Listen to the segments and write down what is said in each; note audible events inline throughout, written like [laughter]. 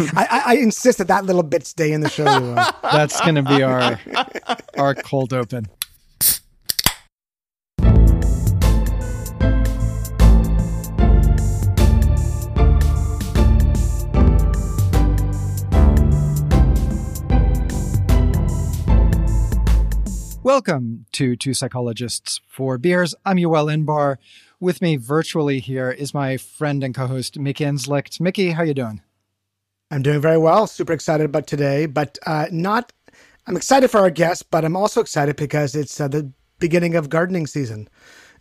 I, I, insist that that little bit stay in the show. [laughs] That's going to be our our cold open. Welcome to Two Psychologists Four Beers. I'm Yoel Inbar. With me virtually here is my friend and co-host Mickey Inzlicht. Mickey, how you doing? I'm doing very well. Super excited about today, but uh, not. I'm excited for our guest, but I'm also excited because it's uh, the beginning of gardening season,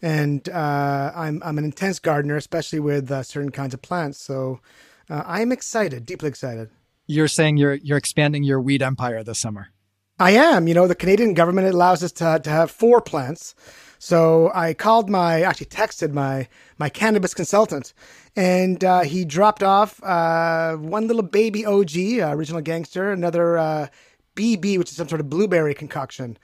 and uh, I'm I'm an intense gardener, especially with uh, certain kinds of plants. So uh, I'm excited, deeply excited. You're saying you're you're expanding your weed empire this summer. I am. You know, the Canadian government allows us to, to have four plants. So I called my, actually texted my my cannabis consultant, and uh, he dropped off uh, one little baby OG, uh, original gangster, another BB, uh, which is some sort of blueberry concoction.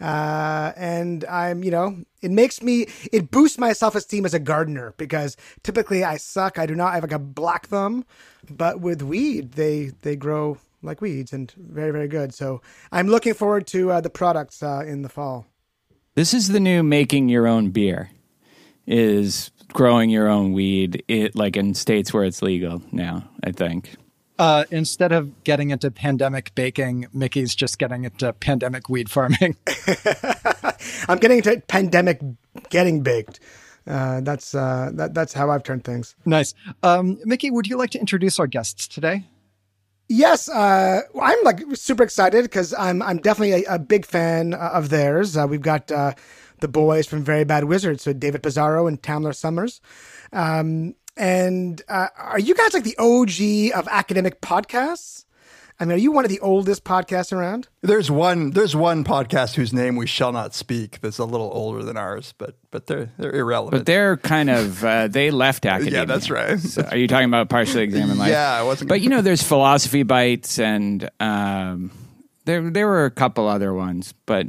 Uh, and I'm, you know, it makes me, it boosts my self esteem as a gardener because typically I suck. I do not I have like a black thumb, but with weed, they they grow like weeds and very very good. So I'm looking forward to uh, the products in the fall. This is the new making your own beer. Is growing your own weed it like in states where it's legal now, I think. Uh, instead of getting into pandemic baking, Mickey's just getting into pandemic weed farming. [laughs] I'm getting into pandemic getting baked. Uh, that's uh, that, that's how I've turned things. Nice, um, Mickey. Would you like to introduce our guests today? Yes, uh, I'm like super excited because I'm I'm definitely a, a big fan uh, of theirs. Uh, we've got uh, the boys from Very Bad Wizards, so David Pizarro and Tamler Sommers. Um, and uh, are you guys like the OG of academic podcasts? I mean, are you one of the oldest podcasts around? There's one. There's one podcast whose name we shall not speak. That's a little older than ours, but but they're they're irrelevant. But they're kind of uh, they left [laughs] academia. yeah, that's right. So are you talking about partially examined life? yeah, I wasn't. But you know, [laughs] there's philosophy bites, and um, there there were a couple other ones, but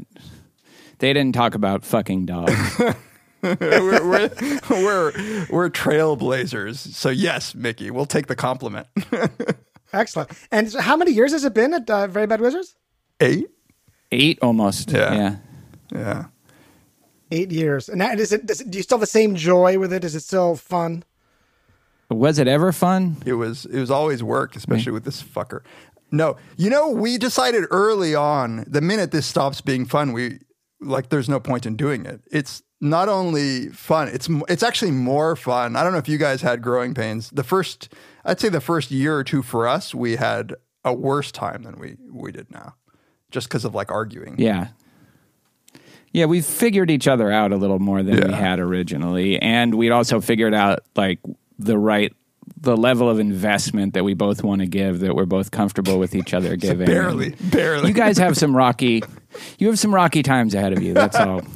they didn't talk about fucking dogs. [laughs] we're, we're, we're, we're trailblazers. So yes, Mickey, we'll take the compliment. Excellent. And how many years has it been at uh, Very Bad Wizards? Eight. Eight almost. Yeah. Yeah. Yeah. Eight years. And that, is it, does it, do you still have the same joy with it? Is it still fun? Was it ever fun? It was. It was always work, especially with this fucker. No, you know, we decided early on. The minute this stops being fun, we like. There's no point in doing it. It's not only fun. It's it's actually more fun. I don't know if you guys had growing pains. The first, I'd say, the first year or two for us, we had a worse time than we we did now, just because of like arguing. Yeah. Yeah, we figured each other out a little more than we had originally, and we'd also figured out like the right the level of investment that we both want to give that we're both comfortable with each other [laughs] giving. barely, barely. You guys have some rocky you have some rocky times ahead of you. That's all. [laughs]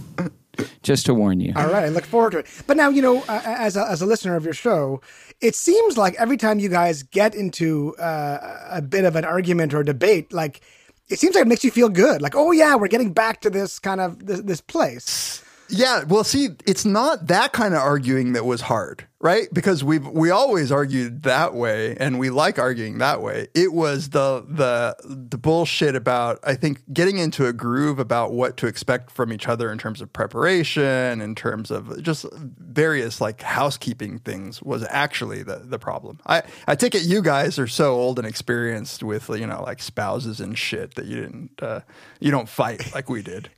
Just to warn you. All right, I look forward to it. But now, you know, uh, as a, as a listener of your show, it seems like every time you guys get into uh, a bit of an argument or debate, like it seems like it makes you feel good. Like, oh yeah, we're getting back to this kind of this, this place. Yeah, well, see, it's not that kind of arguing that was hard, right? Because we we always argued that way, and we like arguing that way. It was the the the bullshit about I think getting into a groove about what to expect from each other in terms of preparation, in terms of just various like housekeeping things was actually the the problem. I I take it you guys are so old and experienced with you know like spouses and shit that you didn't uh, you don't fight like we did.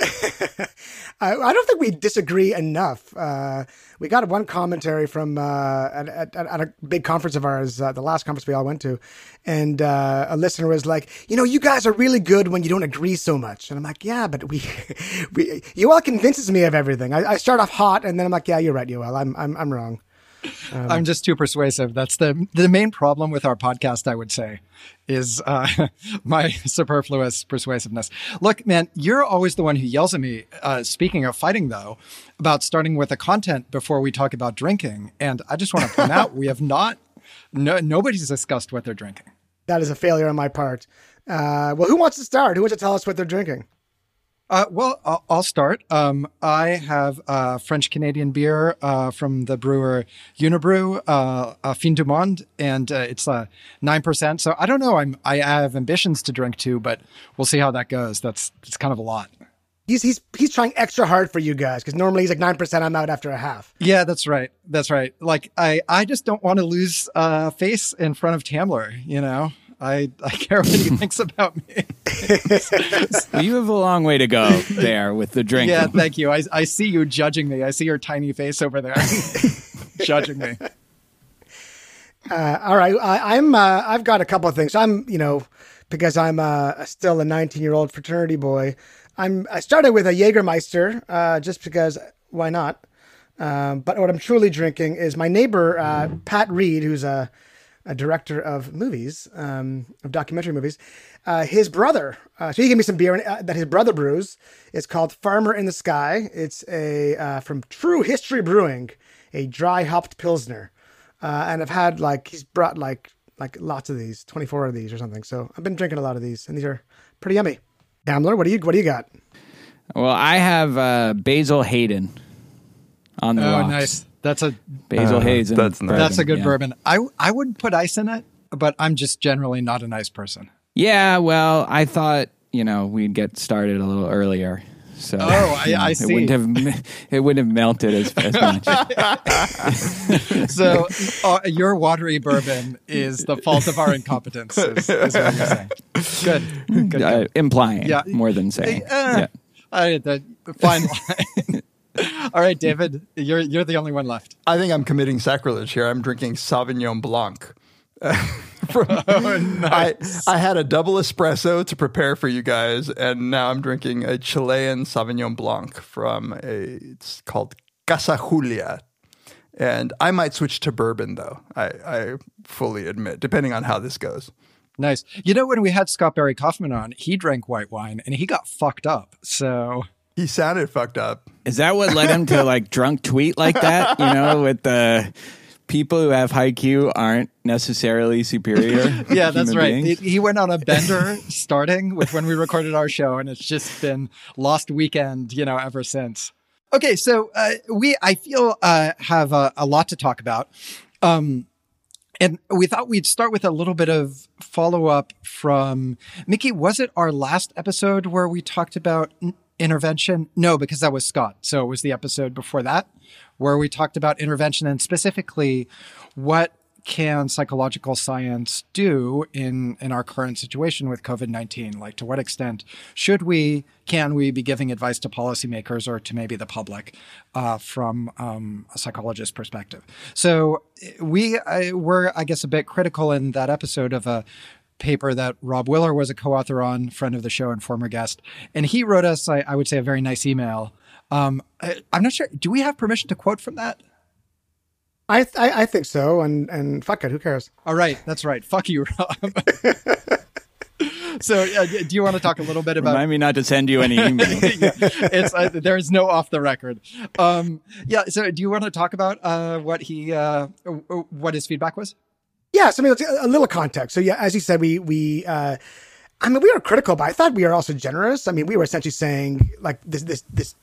[laughs] I, I don't think we disagree enough. Uh, we got one commentary from uh, at, at, at a big conference of ours, uh, the last conference we all went to, and uh, a listener was like, "You know, you guys are really good when you don't agree so much." And I'm like, "Yeah, but we, [laughs] we Yoel convinces me of everything. I, I start off hot, and then I'm like, yeah, you're right, Yoel. I'm I'm I'm wrong." Um, I'm just too persuasive. That's the the main problem with our podcast. I would say is uh, [laughs] my [laughs] superfluous persuasiveness. Look, man, you're always the one who yells at me. Uh, speaking of fighting, though, about starting with the content before we talk about drinking, and I just want to point out we have not. No, nobody's discussed what they're drinking. That is a failure on my part. Uh, well, who wants to start? Who wants to tell us what they're drinking? Uh, well, I'll, I'll start. Um, I have a French Canadian beer uh, from the brewer Unibroue, uh, Fin du Monde, and uh, it's uh, nine percent. So I don't know. I'm I have ambitions to drink too, but we'll see how that goes. That's it's kind of a lot. He's he's he's trying extra hard for you guys because normally he's like nine percent. I'm out after a half. Yeah, that's right. That's right. Like I I just don't want to lose uh, face in front of Tamler. You know. I, I care what he [laughs] thinks about me. You have a long way to go there with the drink. Yeah, thank you. I, I see you judging me. I see your tiny face over there [laughs] judging me. Uh, all right, I, I'm uh, I've got a couple of things. I'm you know because I'm uh, still a 19 year old fraternity boy. I'm I started with a Jägermeister uh, just because why not? Um, but what I'm truly drinking is my neighbor uh, Pat Reed, who's a a director of movies, um, of documentary movies. Uh, his brother, uh, so he gave me some beer uh, that his brother brews. It's called Farmer in the Sky. It's a uh, from True History Brewing, a dry hopped pilsner, uh, and I've had like he's brought like like lots of these, twenty four of these or something. So I've been drinking a lot of these, and these are pretty yummy. Tamler, what do you what do you got? Well, I have uh, Basil Hayden on the Oh, rocks. nice. That's a Basil Uh, Hayden. that's nice. that's a good yeah. bourbon. I I would put ice in it, but I'm just generally not a nice person. Yeah, well, I thought you know we'd get started a little earlier. So Oh, I- you know, I [laughs] It wouldn't have [laughs] it wouldn't have melted as, as much. [laughs] So uh, your watery bourbon is the fault of our incompetence. Is, is what you're saying. Good. Good. good. uh, implying Yeah. more than saying. Uh, yeah. I, the fine line. [laughs] All right, David, you're you're the only one left. I think I'm committing sacrilege here. I'm drinking Sauvignon Blanc. [laughs] From- [laughs] oh, I, I had a double espresso to prepare for you guys, and now I'm drinking a Chilean Sauvignon Blanc from a. It's called Casa Julia, and I might switch to bourbon though. I, I fully admit, depending on how this goes. Nice. You know, when we had Scott Barry Kaufman on, he drank white wine and he got fucked up. So He sounded fucked up. Is that what led him to [laughs] like drunk tweet like that? You know, with the people who have high Q aren't necessarily superior. [laughs] yeah, that's right. He, went on a bender starting with when we recorded our show, and it's just been lost weekend, you know, ever since. Okay, so uh, we, I feel, uh, have a, a lot to talk about. Um, and we thought we'd start with a little bit of follow up from Mickey. Was it our last episode where we talked about intervention? No, because that was Scott. So it was the episode before that where we talked about intervention and specifically what can psychological science do in in our current situation with COVID-19 like to what extent should we can we be giving advice to policymakers or to maybe the public uh, from um, a psychologist perspective so we uh, were I guess a bit critical in that episode of a paper that Rob Willer was a co-author on, friend of the show and former guest, and he wrote us, I, I would say, a very nice email. Um, I, I'm not sure. Do we have permission to quote from that? I th- I, I think so, and and fuck it, who cares? All right, that's right. Fuck you, Rob. [laughs] so, uh, do you want to talk a little bit about? Remind me not to send you any [laughs] email. yeah, it's uh, there is no off the record. Um, yeah. So, do you want to talk about uh, what he uh, what his feedback was? Yeah, so I mean, a little context. So yeah, as you said, we we uh, I mean, we were critical, but I thought we are also generous. I mean, we were essentially saying like this this this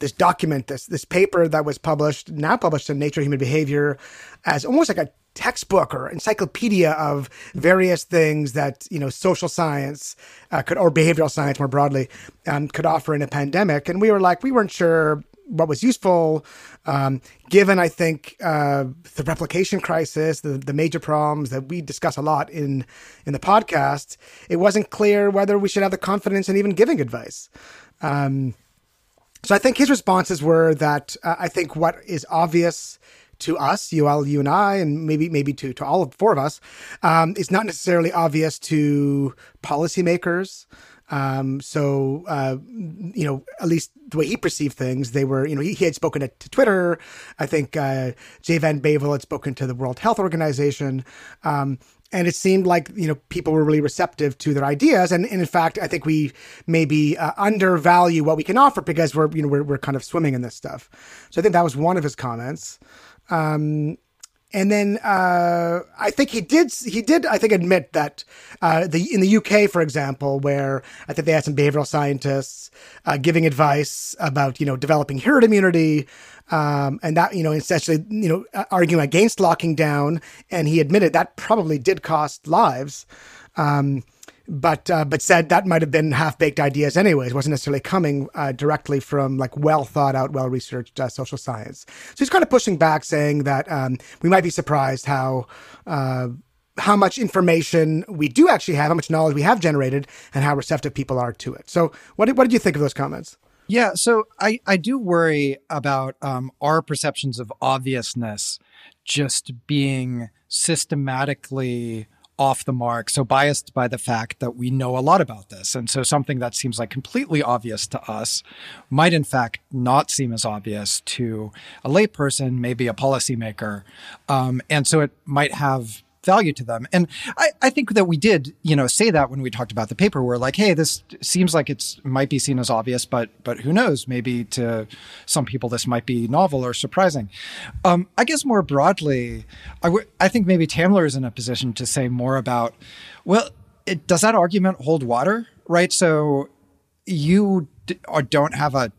this document, this this paper that was published, now published in Nature Human Behavior, as almost like a textbook or encyclopedia of various things that you know social science uh, could or behavioral science more broadly um, could offer in a pandemic. And we were like, we weren't sure what was useful, um, given I think uh, the replication crisis, the the major problems that we discuss a lot in in the podcast. It wasn't clear whether we should have the confidence in even giving advice. Um, so I think his responses were that uh, I think what is obvious to us, you all, you and I, and maybe maybe to to all of four of us, um, is not necessarily obvious to policymakers. Um, so, uh, you know, at least the way he perceived things, they were, you know, he, he had spoken to, to Twitter. I think uh, Jay Van Bavel had spoken to the World Health Organization. Um, and it seemed like, you know, people were really receptive to their ideas. And, and in fact, I think we maybe uh, undervalue what we can offer because we're, you know, we're, we're kind of swimming in this stuff. So I think that was one of his comments. Um, and then uh, I think he did. He did. I think admit that uh, the in the UK, for example, where I think they had some behavioral scientists uh, giving advice about you know developing herd immunity, um, and that you know essentially you know arguing against locking down, and he admitted that probably did cost lives. Um, but uh, but said that might have been half baked ideas anyways. wasn't necessarily coming uh, directly from like well thought out, well researched uh, social science. So he's kind of pushing back, saying that um, we might be surprised how. Uh, how much information we do actually have, how much knowledge we have generated, and how receptive people are to it. So, what did, what did you think of those comments? Yeah, so I, I do worry about um, our perceptions of obviousness just being systematically off the mark, so biased by the fact that we know a lot about this. And so something that seems like completely obvious to us might in fact not seem as obvious to a layperson, maybe a policymaker. Um, and so it might have value to them. And I, I think that we did, you know, say that when we talked about the paper. We're like, hey, this seems like it's might be seen as obvious, but but who knows? Maybe to some people this might be novel or surprising. Um, I guess more broadly, I, w- I think maybe Tamler is in a position to say more about, well, it, does that argument hold water? Right. So you d- or don't have a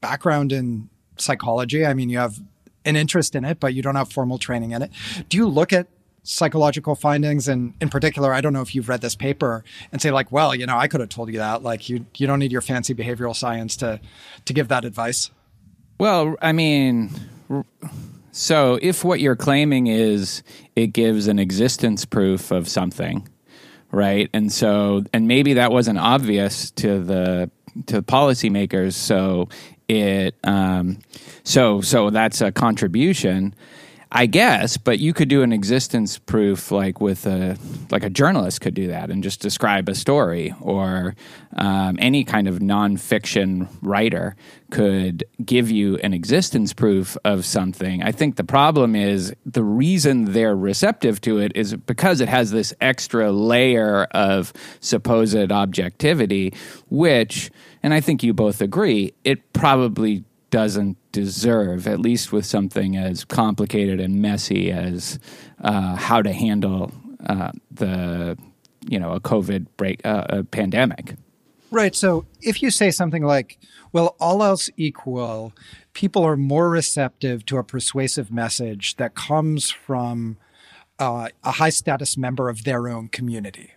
background in psychology. I mean, you have an interest in it, but you don't have formal training in it. Do you look at psychological findings and in particular i don't know if you've read this paper and say like well you know i could have told you that like you you don't need your fancy behavioral science to to give that advice. Well i mean so if what you're claiming is it gives an existence proof of something right? And so and maybe that wasn't obvious to the to policymakers so it um so so that's a contribution I guess, but you could do an existence proof like with a like a journalist could do that and just describe a story, or um, any kind of nonfiction writer could give you an existence proof of something. I think the problem is the reason they're receptive to it is because it has this extra layer of supposed objectivity, which, and I think you both agree, it probably doesn't deserve, at least with something as complicated and messy as uh, how to handle uh, the, you know, a COVID break, uh, a pandemic. Right. So if you say something like, well, all else equal, people are more receptive to a persuasive message that comes from uh, a high status member of their own community.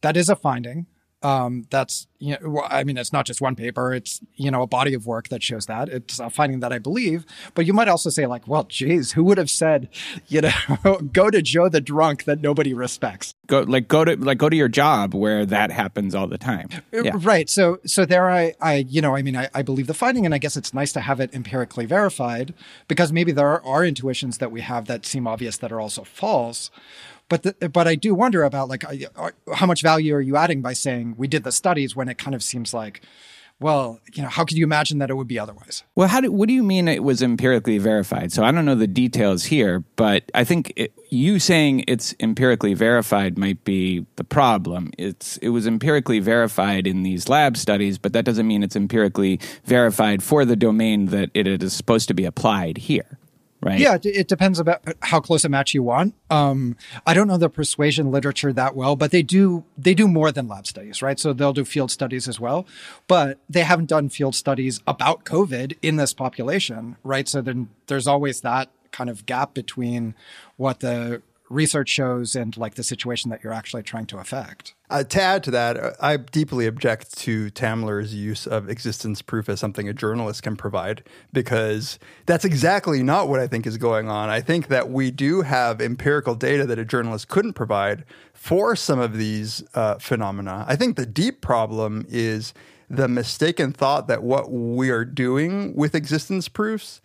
That is a finding. Um, that's you know, I mean, it's not just one paper; it's you know a body of work that shows that. It's a finding that I believe. But you might also say, like, well, geez, who would have said, [laughs] you know, [laughs] go to Joe the drunk that nobody respects? Go like go to like go to your job where that happens all the time. Uh, yeah. Right. So so there, I I you know, I mean, I, I believe the finding, and I guess it's nice to have it empirically verified because maybe there are, are intuitions that we have that seem obvious that are also false. But the, but I do wonder about like how much value are you adding by saying we did the studies when it kind of seems like well, you know, how could you imagine that it would be otherwise? Well, how do, what do you mean it was empirically verified? So I don't know the details here, but I think it, you saying it's empirically verified might be the problem. It's it was empirically verified in these lab studies, but that doesn't mean it's empirically verified for the domain that it is supposed to be applied here right? Yeah, it depends about how close a match you want. Um, I don't know the persuasion literature that well, but they do they do more than lab studies, right? So they'll do field studies as well, but they haven't done field studies about COVID in this population, right? So then there's always that kind of gap between what the research shows and like the situation that you're actually trying to affect. Uh, to add to that, I deeply object to Tamler's use of existence proof as something a journalist can provide because that's exactly not what I think is going on. I think that we do have empirical data that a journalist couldn't provide for some of these uh, phenomena. I think the deep problem is the mistaken thought that what we are doing with existence proofs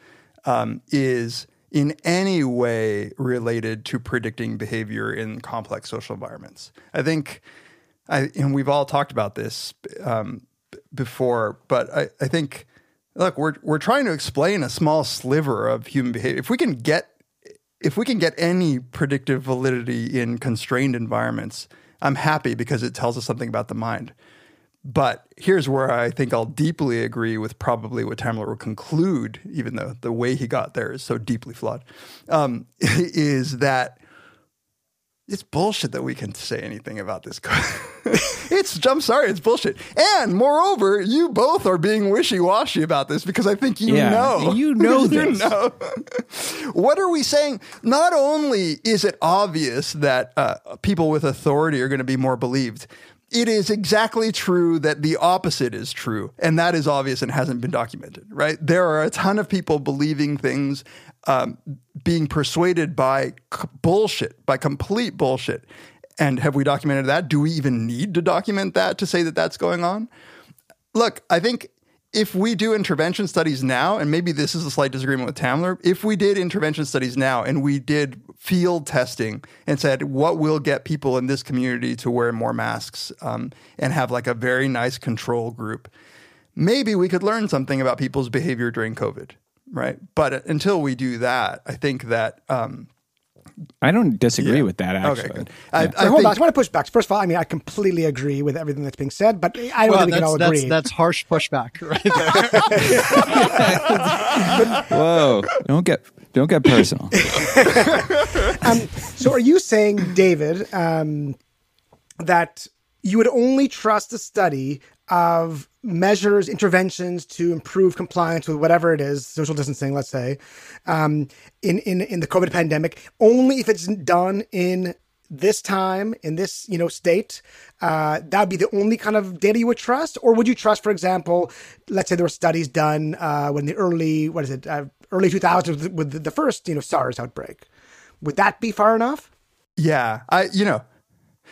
um, is in any way related to predicting behavior in complex social environments. I think, I, and we've all talked about this um, before, but I, I think, look, we're we're trying to explain a small sliver of human behavior. If we can get if we can get any predictive validity in constrained environments, I'm happy because it tells us something about the mind. But here's where I think I'll deeply agree with probably what Tamler will conclude, even though the way he got there is so deeply flawed, um, [laughs] is that it's bullshit that we can say anything about this. [laughs] it's I'm sorry, it's bullshit. And moreover, you both are being wishy-washy about this because I think you Yeah, know. you [laughs] know you this. know. what are we saying? Not only is it obvious that uh, people with authority are going to be more believed, it is exactly true that the opposite is true. And that is obvious and hasn't been documented, right? There are a ton of people believing things, um, being persuaded by c- bullshit, by complete bullshit. And have we documented that? Do we even need to document that to say that that's going on? Look, I think if we do intervention studies now, and maybe this is a slight disagreement with Tamler, if we did intervention studies now and we did field testing and said what will get people in this community to wear more masks um, and have like a very nice control group, maybe we could learn something about people's behavior during COVID, right? But until we do that, I think that. Um, I don't disagree Yeah. with that. Actually, okay, good. I, So I hold think, on, I want to push back. First of all, I mean, I completely agree with everything that's being said, but I don't Well, think we can all agree. that's harsh pushback [laughs] right there. [laughs] whoa! Don't get don't get personal. [laughs] So, are you saying, David, um, that you would only trust a study of measures, interventions to improve compliance with whatever it is, social distancing, let's say, um, in, in in the COVID pandemic, only if it's done in this time in this you know state uh, that would be the only kind of data you would trust? Or would you trust for example let's say there were studies done uh, when the early what is it uh, early 2000s with, with the first you know sars outbreak? Would that be far enough? Yeah, I you know,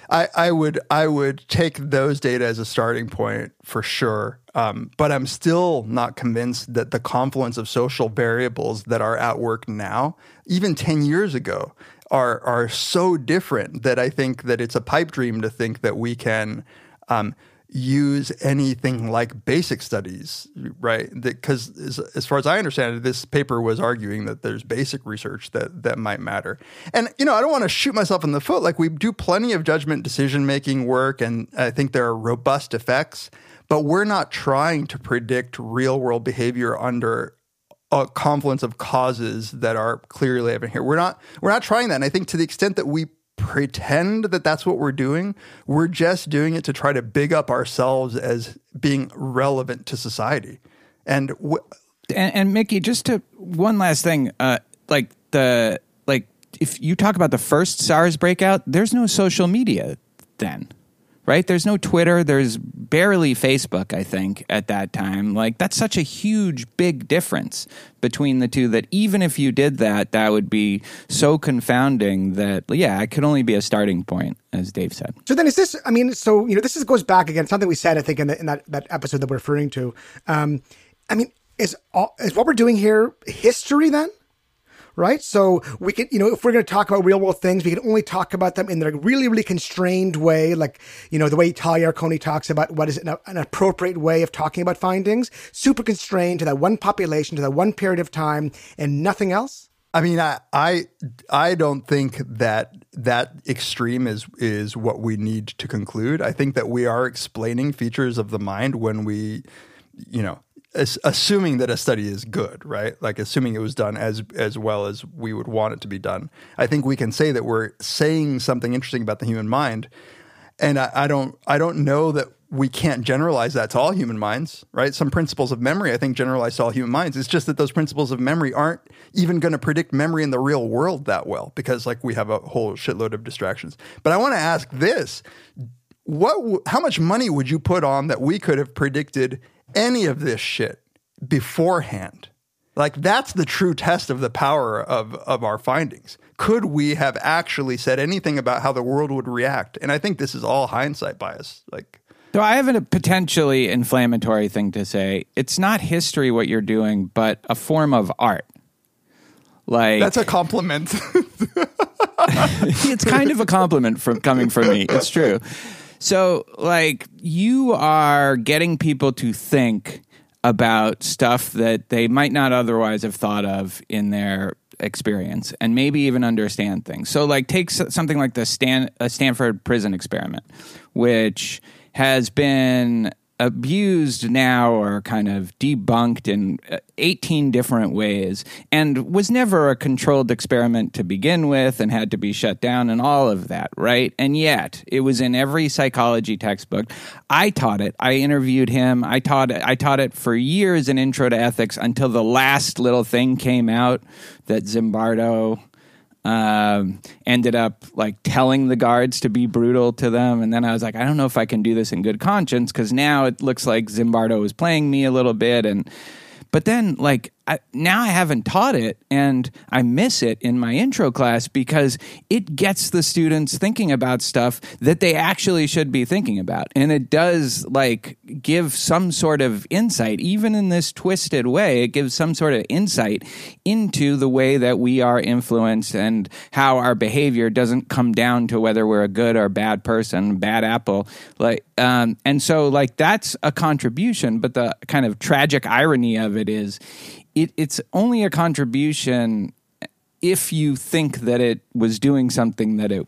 I I would I would take those data as a starting point for sure. Um, but I'm still not convinced that the confluence of social variables that are at work now, even 10 years ago, are are so different that I think that it's a pipe dream to think that we can um, use anything like basic studies, right? Because as, as far as I understand it, this paper was arguing that there's basic research that that might matter. And you know, I don't want to shoot myself in the foot. Like we do plenty of judgment decision making work, and I think there are robust effects. But we're not trying to predict real world behavior under a confluence of causes that are clearly evident here. We're not we're not trying that. And I think to the extent that we pretend that that's what we're doing, we're just doing it to try to big up ourselves as being relevant to society. And w- and, and Mickey, just to one last thing, uh, like the like if you talk about the first SARS breakout, there's no social media then, right? There's no Twitter. There's barely Facebook. I think at that time, like that's such a huge, big difference between the two. That even if you did that, that would be so confounding that yeah, it could only be a starting point, as Dave said. So then, is this? I mean, so you know, this is, goes back again. Something we said, I think, in, the, in that that episode that we're referring to. Um, I mean, is all, is what we're doing here history then? Right. So we can, you know, if we're going to talk about real world things, we can only talk about them in a really, really constrained way, like you know, the way Tal Yarkoni talks about what is an, an appropriate way of talking about findings, super constrained to that one population, to that one period of time, and nothing else. I mean, I, I I don't think that that extreme is is what we need to conclude. I think that we are explaining features of the mind when we, you know, assuming that a study is good, right? Like assuming it was done as as well as we would want it to be done. I think we can say that we're saying something interesting about the human mind, and I, I don't I don't know that we can't generalize that to all human minds, right? Some principles of memory, I think, generalize to all human minds. It's just that those principles of memory aren't even going to predict memory in the real world that well because, like, we have a whole shitload of distractions. But I want to ask this: what? How much money would you put on that we could have predicted any of this shit beforehand? Like that's the true test of the power of of our findings. Could we have actually said anything about how the world would react? And I think this is all hindsight bias. Like So I have a potentially inflammatory thing to say. It's not history what you're doing, but a form of art. Like that's a compliment. [laughs] it's kind of a compliment from coming from me. It's true. So, like, you are getting people to think about stuff that they might not otherwise have thought of in their experience and maybe even understand things. So, like, take something like the Stan- Stanford prison experiment, which has been abused now or kind of debunked in uh, 18 different ways and was never a controlled experiment to begin with and had to be shut down and all of that, right? And yet it was in every psychology textbook. I taught it. I interviewed him. I taught it. I taught it for years in Intro to Ethics until the last little thing came out that Zimbardo um, ended up like telling the guards to be brutal to them. And then I was like, I don't know if I can do this in good conscience because now it looks like Zimbardo is playing me a little bit. And, but then like I, now I haven't taught it and I miss it in my intro class because it gets the students thinking about stuff that they actually should be thinking about. And it does like give some sort of insight, even in this twisted way, it gives some sort of insight into the way that we are influenced and how our behavior doesn't come down to whether we're a good or bad person, bad apple. Like, um, and so like that's a contribution, but the kind of tragic irony of it is it, it's only a contribution if you think that it was doing something that it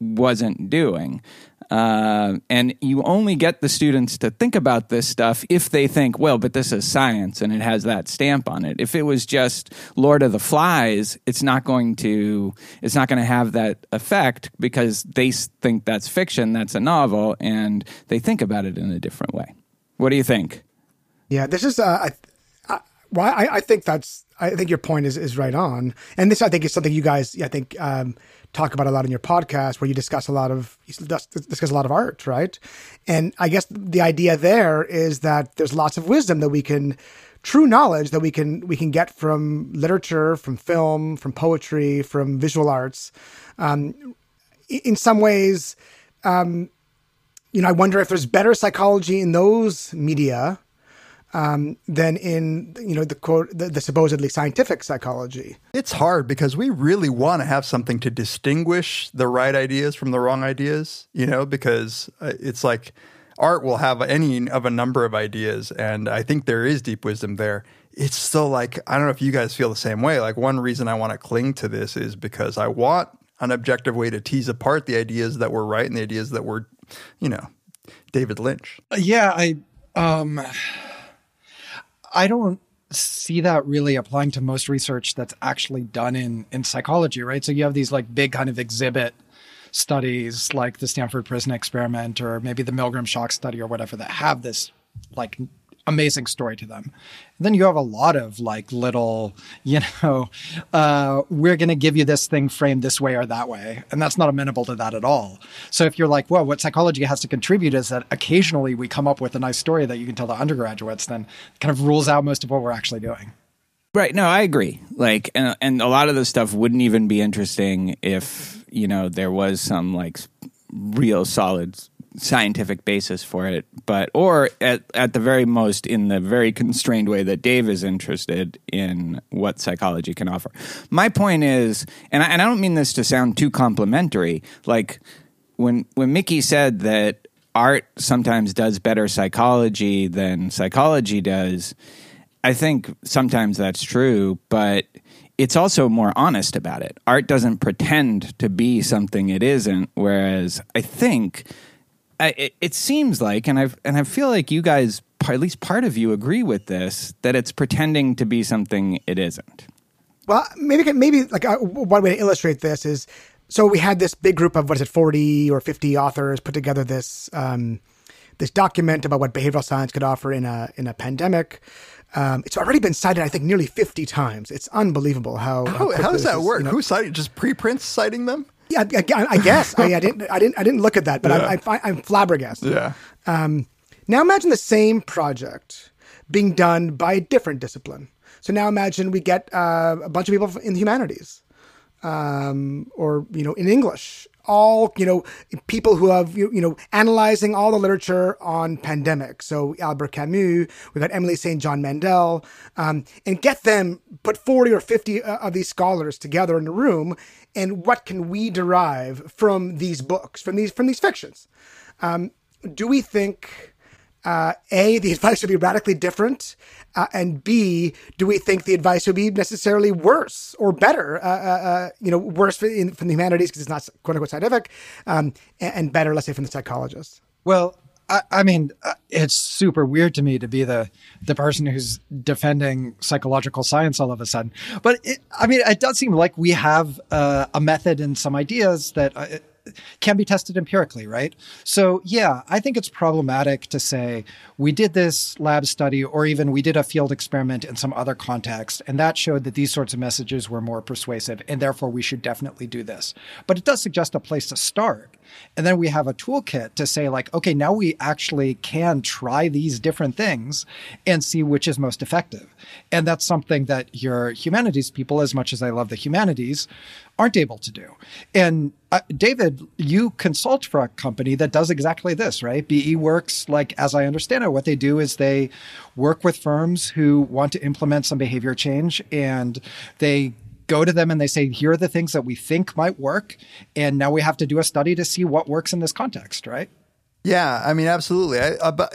wasn't doing. Uh, and you only get the students to think about this stuff if they think, well, but this is science and it has that stamp on it. If it was just Lord of the Flies, it's not going to it's not going to have that effect because they think that's fiction, that's a novel, and they think about it in a different way. What do you think? Yeah, this is uh, well, I, I, think that's I think your point is is right on, and this I think is something you guys I think um, talk about a lot in your podcast, where you discuss a lot of discuss a lot of art, right? And I guess the idea there is that there's lots of wisdom that we can, true knowledge that we can we can get from literature, from film, from poetry, from visual arts. Um, in some ways, um, you know, I wonder if there's better psychology in those media um, than in you know the quote the, the, supposedly scientific psychology. It's hard because we really want to have something to distinguish the right ideas from the wrong ideas. You know, because uh, it's like art will have any of a number of ideas, and I think there is deep wisdom there. It's still like I don't know if you guys feel the same way. Like one reason I want to cling to this is because I want an objective way to tease apart the ideas that were right and the ideas that were, you know, David Lynch. Yeah, I um I don't see that really applying to most research that's actually done in in psychology, right? So you have these like big kind of exhibit studies like the Stanford Prison Experiment or maybe the Milgram Shock Study or whatever that have this like amazing story to them. And then you have a lot of like little, you know, [laughs] uh, we're going to give you this thing framed this way or that way. And that's not amenable to that at all. So if you're like, well, what psychology has to contribute is that occasionally we come up with a nice story that you can tell the undergraduates, then kind of rules out most of what we're actually doing. Right. No, I agree. Like, and, and a lot of the stuff wouldn't even be interesting if, you know, there was some like real solid scientific basis for it, but or at at the very most in the very constrained way that Dave is interested in what psychology can offer. My point is, and I, and I don't mean this to sound too complimentary, like when when Mickey said that art sometimes does better psychology than psychology does, I think sometimes that's true, but it's also more honest about it. Art doesn't pretend to be something it isn't, whereas I think I, it, it seems like, and I and I feel like you guys, at least part of you, agree with this that it's pretending to be something it isn't. Well, maybe maybe like uh, one way to illustrate this is so we had this big group of what is it, forty or fifty authors put together this um, this document about what behavioral science could offer in a in a pandemic. Um, it's already been cited, I think, nearly fifty times. It's unbelievable how how, how, how does that work? You know, Who cited? Just preprints citing them? Yeah, I, I guess I, I, didn't. I didn't. I didn't look at that, but yeah. I, I, am flabbergasted. Yeah. Um, now imagine the same project being done by a different discipline. So now imagine we get uh, a bunch of people in the humanities, um, or you know, in English, all you know people who have you, know analyzing all the literature on pandemic so albert camus we got emily st john mandel um, and get them put 40 or 50 uh, of these scholars together in a room and what can we derive from these books from these from these fictions um, do we think uh, A, the [laughs] advice would be radically different, uh, and B, do we think the advice would be necessarily worse or better? Uh, uh, uh you know, worse for, in, from the humanities because it's not quote unquote scientific, um, and, and, better, let's say, from the psychologists. Well, I, mean, uh, it's super weird to me to be the the person who's defending psychological science all of a sudden. But it, I mean, it does seem like we have uh, a method and some ideas that. Can be tested empirically, right? So, yeah, I think it's problematic to say we did this lab study or even we did a field experiment in some other context, and that showed that these sorts of messages were more persuasive, and therefore we should definitely do this. But it does suggest a place to start. And then we have a toolkit to say, like, okay, now we actually can try these different things and see which is most effective. And that's something that your humanities people, as much as I love the humanities, aren't able to do. And uh, David, you consult for a company that does exactly this, right? BE Works, like as I understand it, what they do is they work with firms who want to implement some behavior change and they go to them and they say, here are the things that we think might work. And now we have to do a study to see what works in this context, right? Yeah, I mean, absolutely. I, uh, but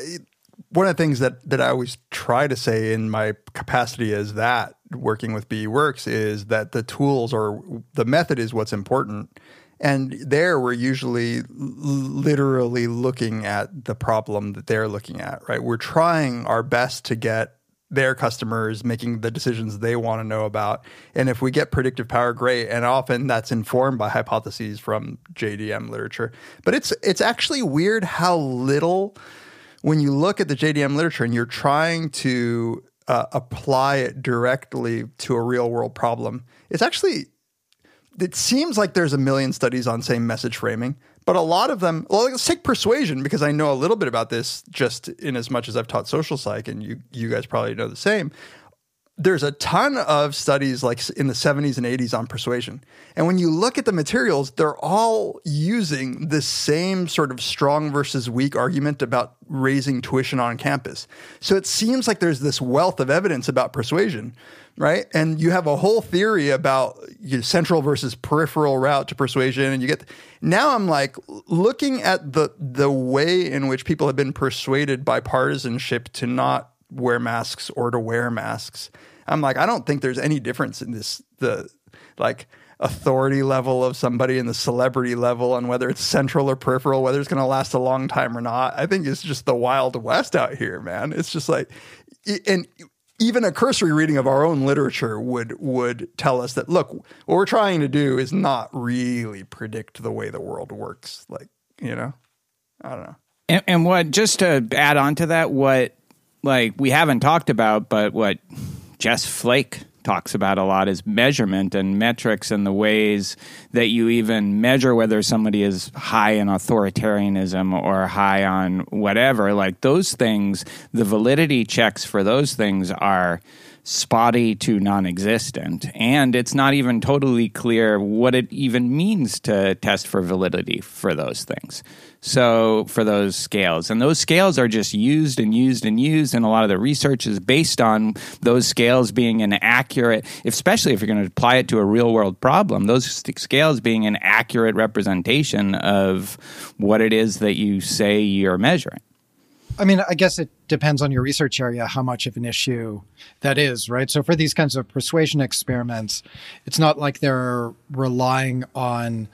one of the things that, that I always try to say in my capacity as that working with BE Works is that the tools or the method is what's important. And there we're usually literally looking at the problem that they're looking at, right? We're trying our best to get their customers making the decisions they want to know about. And if we get predictive power, great. And often that's informed by hypotheses from JDM literature. But it's it's actually weird how little when you look at the JDM literature and you're trying to uh, apply it directly to a real world problem, it's actually it seems like there's a million studies on say message framing, but a lot of them. Well, let's take persuasion because I know a little bit about this just in as much as I've taught social psych, and you you guys probably know the same there's a ton of studies like in the 70s and 80s on persuasion. And when you look at the materials, they're all using the same sort of strong versus weak argument about raising tuition on campus. So it seems like there's this wealth of evidence about persuasion, right? And you have a whole theory about central versus peripheral route to persuasion and you get now I'm like looking at the the way in which people have been persuaded by partisanship to not wear masks or to wear masks. I'm like, I don't think there's any difference in this the like authority level of somebody and the celebrity level on whether it's central or peripheral, whether it's going to last a long time or not. I think it's just the wild west out here, man. It's just like, and even a cursory reading of our own literature would would tell us that look, what we're trying to do is not really predict the way the world works. Like, you know, I don't know. And, and what just to add on to that, what like we haven't talked about, but what Jess Flake talks about a lot is measurement and metrics and the ways that you even measure whether somebody is high in authoritarianism or high on whatever. Like those things, the validity checks for those things are spotty to non existent. And it's not even totally clear what it even means to test for validity for those things. So, for those scales, and those scales are just used and used and used, and a lot of the research is based on those scales being an accurate, especially if you're going to apply it to a real world problem, those scales being an accurate representation of what it is that you say you're measuring. I mean, I guess it depends on your research area how much of an issue that is, right? So for these kinds of persuasion experiments, it's not like they're relying on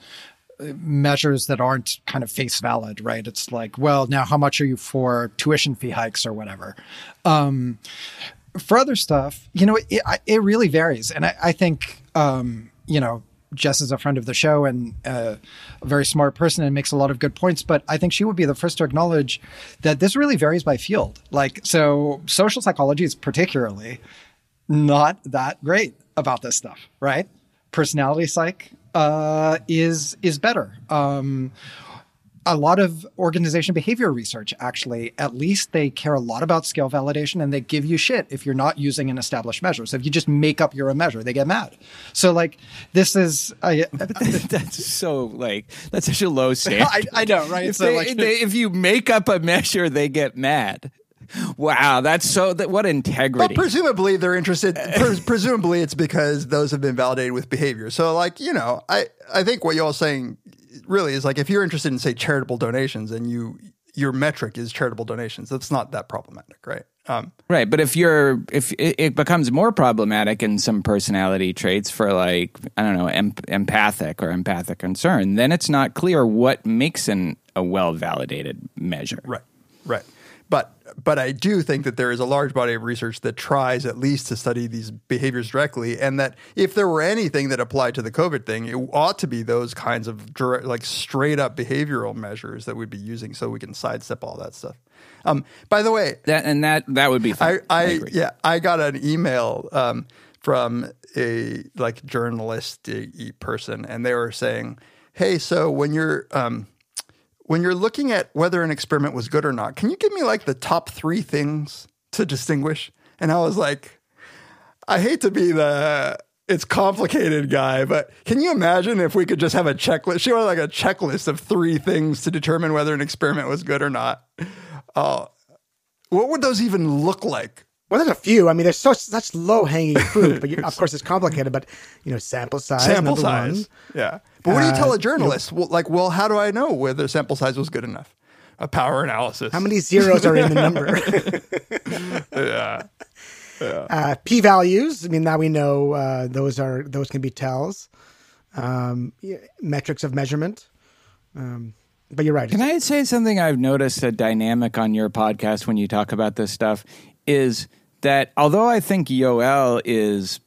measures that aren't kind of face valid, right? It's like, well, now how much are you for tuition fee hikes or whatever? Um, for other stuff, you know, it, it really varies. And I, I think, um, you know, Jess is a friend of the show and uh, a very smart person and makes a lot of good points. But I think she would be the first to acknowledge that this really varies by field. Like, so social psychology is particularly not that great about this stuff, right? Personality psych uh, is is better. Um, a lot of organization behavior research actually at least they care a lot about scale validation and they give you shit if you're not using an established measure so if you just make up your own measure they get mad so like this is I, [laughs] that's so like that's such a low standard [laughs] I, I know right if, so they, like, they, if you make up a measure they get mad Wow, that's so that what integrity. But presumably they're interested. Pres- presumably it's because those have been validated with behavior. So like you know, I I think what y'all saying really is like if you're interested in say charitable donations and you your metric is charitable donations, that's not that problematic, right? Um, right, but if you're if it, it, becomes more problematic in some personality traits for like I don't know em- empathic or empathic concern, then it's not clear what makes an a well validated measure. Right. Right. But I do think that there is a large body of research that tries at least to study these behaviors directly, and that if there were anything that applied to the COVID thing, it ought to be those kinds of direct, like straight up behavioral measures that we'd be using, so we can sidestep all that stuff. Um, by the way, That and that that would be I, fine. I, yeah, I got an email um, from a like journalist person, and they were saying, "Hey, so when you're um, when you're looking at whether an experiment was good or not, can you give me like the top three things to distinguish?" And I was like, "I hate to be the." It's complicated guy, but can you imagine if we could just have a checklist? She wanted like a checklist of three things to determine whether an experiment was good or not. Uh, what would those even look like? Well, there's a few. I mean, there's so such low hanging [laughs] fruit, but of course it's complicated. But you know, sample size, sample size. one. Yeah. But what do you Uh, tell a journalist? well, like, well, how do I know whether sample size was good enough? A power analysis. How many zeros are in the number? [laughs] [laughs] Yeah. uh, p values. I mean, now we know uh, those are those can be tells. Um, metrics of measurement. Um, but you're right. Can I say something I've noticed a dynamic on your podcast when you talk about this stuff is that although I think Yoel is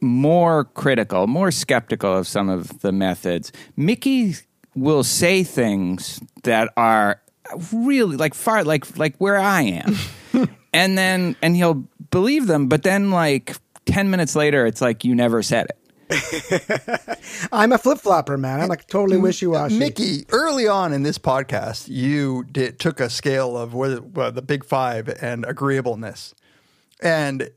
more critical, more skeptical of some of the methods, Mickey will say things that are really like far like like where I am. [laughs] and then and he'll believe them, but then like 10 minutes later it's like you never said it. [laughs] I'm a flip flopper, man. I'm like totally wishy washy. Mickey, early on in this podcast, you did, took a scale of well, the big five and agreeableness. And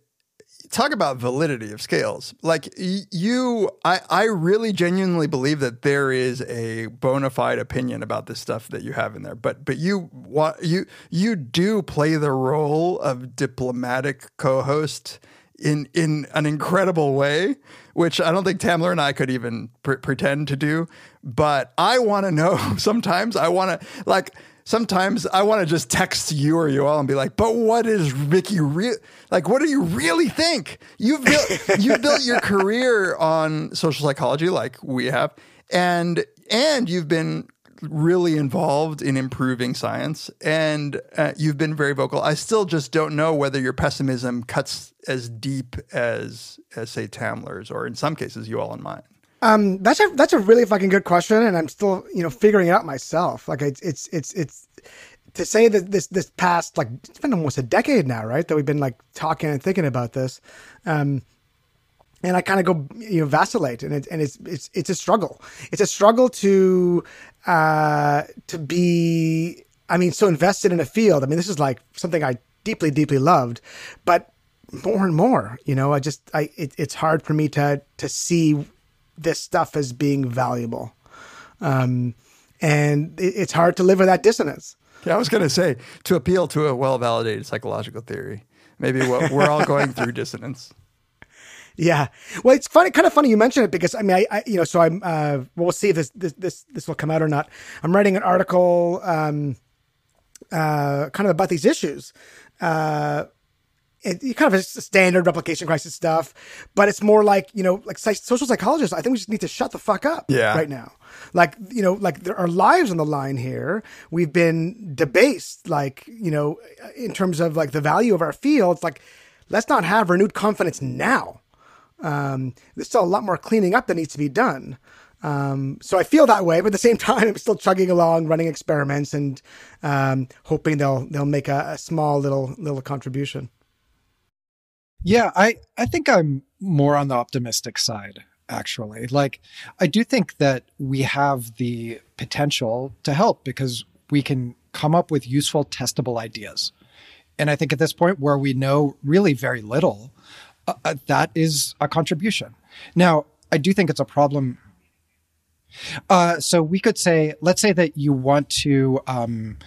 talk about validity of scales. Like you, I, I really genuinely believe that there is a bona fide opinion about this stuff that you have in there. But but you what you you do play the role of diplomatic co-host in in an incredible way, which I don't think Tamler and I could even pre- pretend to do. But I want to know. [laughs] Sometimes I want to like. Sometimes I want to just text you or Yoel and be like, "But what is Ricky real? Like, what do you really think? You've built [laughs] you've built your career on social psychology, like we have, and and you've been really involved in improving science and uh, you've been very vocal i still just don't know whether your pessimism cuts as deep as as say tamler's or in some cases Yoel in mine Um, that's a that's a really fucking good question, and I'm still you know figuring it out myself. Like it's it's it's it's to say that this this past like it's been almost a decade now, right? That we've been like talking and thinking about this, um, and I kind of go you know vacillate, and it, and it's it's it's a struggle. It's a struggle to uh to be. I mean, so invested in a field. I mean, this is like something I deeply deeply loved, but more and more, you know, I just I it, it's hard for me to to see this stuff as being valuable. Um, and it, it's hard to live with that dissonance. yeah i was going to say to appeal to a well-validated psychological theory maybe what we're all going through dissonance Yeah. Well, it's funny, kind of funny you mention it because I mean, I, I you know, so I'm, uh, we'll see if this, this, this, this will come out or not. I'm writing an article, um, uh, kind of about these issues. Uh, it, kind of a standard replication crisis stuff, but it's more like you know, like social psychologists. I think we just need to shut the fuck up Yeah. right now. Like you know, like there are lives on the line here. We've been debased, like you know, in terms of like the value of our field. It's like let's not have renewed confidence now. Um, there's still a lot more cleaning up that needs to be done. Um, so I feel that way, but at the same [laughs] time, I'm still chugging along, running experiments, and um, hoping they'll they'll make a, a small little little contribution. Yeah, I, I think I'm more on the optimistic side, actually. Like, I do think that we have the potential to help because we can come up with useful, testable ideas. And I think at this point where we know really very little, uh, uh, that is a contribution. Now, I do think it's a problem. Uh, so we could say, let's say that you want to um,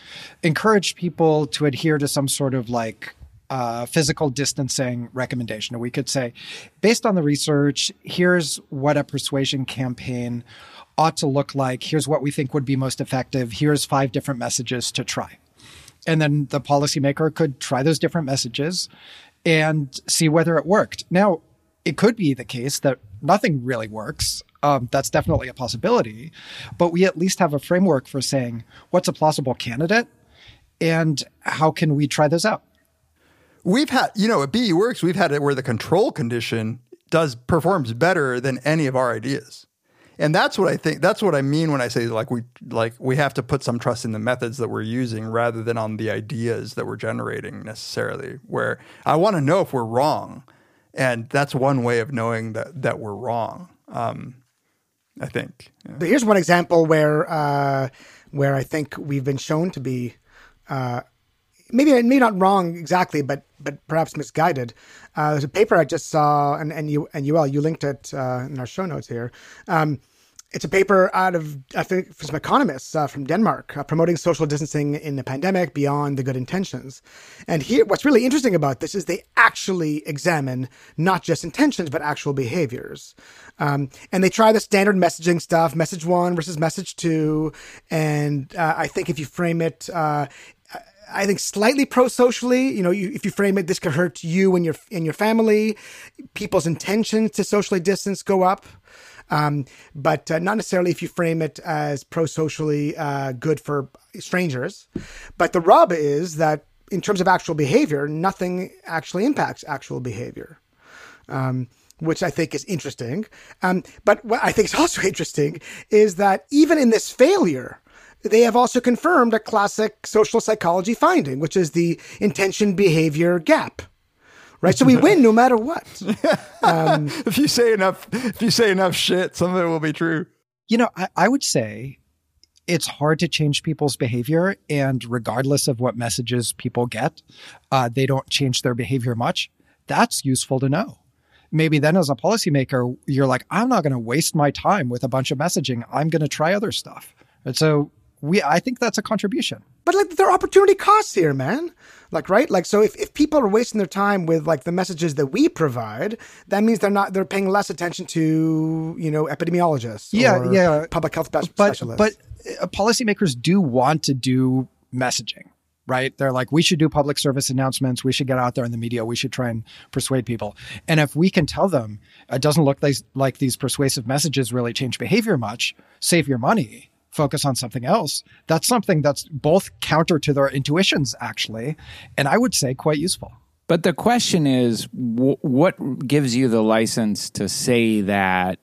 encourage people to adhere to some sort of like uh, physical distancing recommendation. We could say, based on the research, here's what a persuasion campaign ought to look like. Here's what we think would be most effective. Here's five different messages to try. And then the policymaker could try those different messages and see whether it worked. Now, it could be the case that nothing really works. Um, that's definitely a possibility. But we at least have a framework for saying what's a plausible candidate and how can we try those out? We've had, you know, at BEworks, we've had it where the control condition does performs better than any of our ideas. And that's what I think that's what I mean when I say like we like we have to put some trust in the methods that we're using rather than on the ideas that we're generating necessarily. Where I want to know if we're wrong. And that's one way of knowing that that we're wrong. Um, I think. Yeah. Here's one example where uh, where I think we've been shown to be uh, maybe maybe not wrong exactly, but but perhaps misguided. Uh, there's a paper I just saw, and and you and Yoel you linked it uh, in our show notes here. Um, it's a paper out of I think from some economists uh, from Denmark uh, promoting social distancing in the pandemic beyond the good intentions. And here, what's really interesting about this is they actually examine not just intentions but actual behaviors. Um, and they try the standard messaging stuff, message one versus message two. And uh, I think if you frame it uh, I think slightly pro-socially. You know, you, if you frame it, this could hurt you and your and your family. People's intentions to socially distance go up, um, but uh, not necessarily if you frame it as pro-socially uh, good for strangers. But the rub is that in terms of actual behavior, nothing actually impacts actual behavior. Um, which I think is interesting. Um, but what I think is [laughs] also interesting is that even in this failure, they have also confirmed a classic social psychology finding, which is the intention behavior gap. Right, so we win no matter what. [laughs] Um, if you say enough, if you say enough shit, some of it will be true. You know, I, I would say it's hard to change people's behavior, and regardless of what messages people get, uh, they don't change their behavior much. That's useful to know maybe then as a policymaker, you're like, I'm not going to waste my time with a bunch of messaging. I'm going to try other stuff. And so we I think that's a contribution. But like there are opportunity costs here, man. Like right? Like so if, if people are wasting their time with like the messages that we provide, that means they're not they're paying less attention to, you know, epidemiologists yeah, yeah. public health but, specialists. But uh, policymakers do want to do messaging right? They're like, we should do public service announcements. We should get out there in the media. We should try and persuade people. And if we can tell them it doesn't look like, like these persuasive messages really change behavior much, save your money, focus on something else. That's something that's both counter to their intuitions, actually, and I would say quite useful. But the question is, what gives you the license to say that?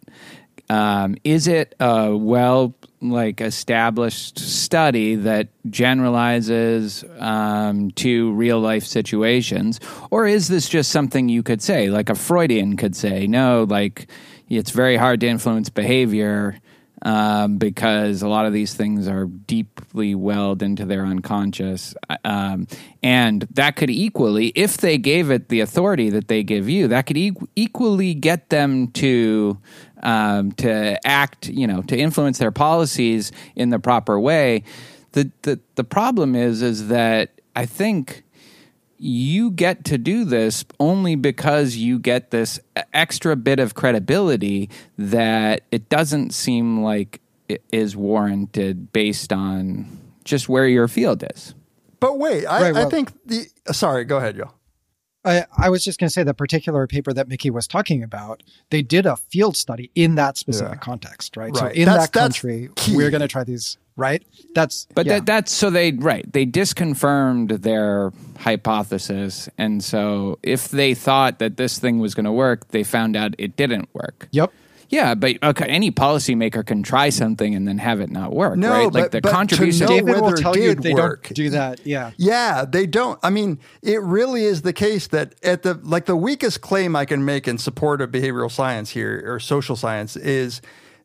Um, is it a well like established study that generalizes um, to real life situations, or is this just something you could say, like a Freudian could say? No, like it's very hard to influence behavior um, because a lot of these things are deeply welled into their unconscious. Um, and that could equally, if they gave it the authority that they give you, that could e- equally get them to um, to act, you know, to influence their policies in the proper way. The, the the problem is is that I think you get to do this only because you get this extra bit of credibility that it doesn't seem like it is warranted based on just where your field is. But wait, I, right, well, I think the. Sorry, go ahead, Joe. I, I, was just going to say the particular paper that Mickey was talking about, they did a field study in that specific yeah. context, right? right? So in that's, that country, we're going to try these right? That's but yeah. that, that's so they right they disconfirmed their hypothesis, and so if they thought that this thing was going to work, they found out it didn't work. Yep. Yeah, but okay, any policymaker can try something and then have it not work. No, right? like the but contribution. David will tell you they work. don't do that. Yeah, yeah, they don't. I mean, it really is the case that at the like the weakest claim I can make in support of behavioral science here or social science is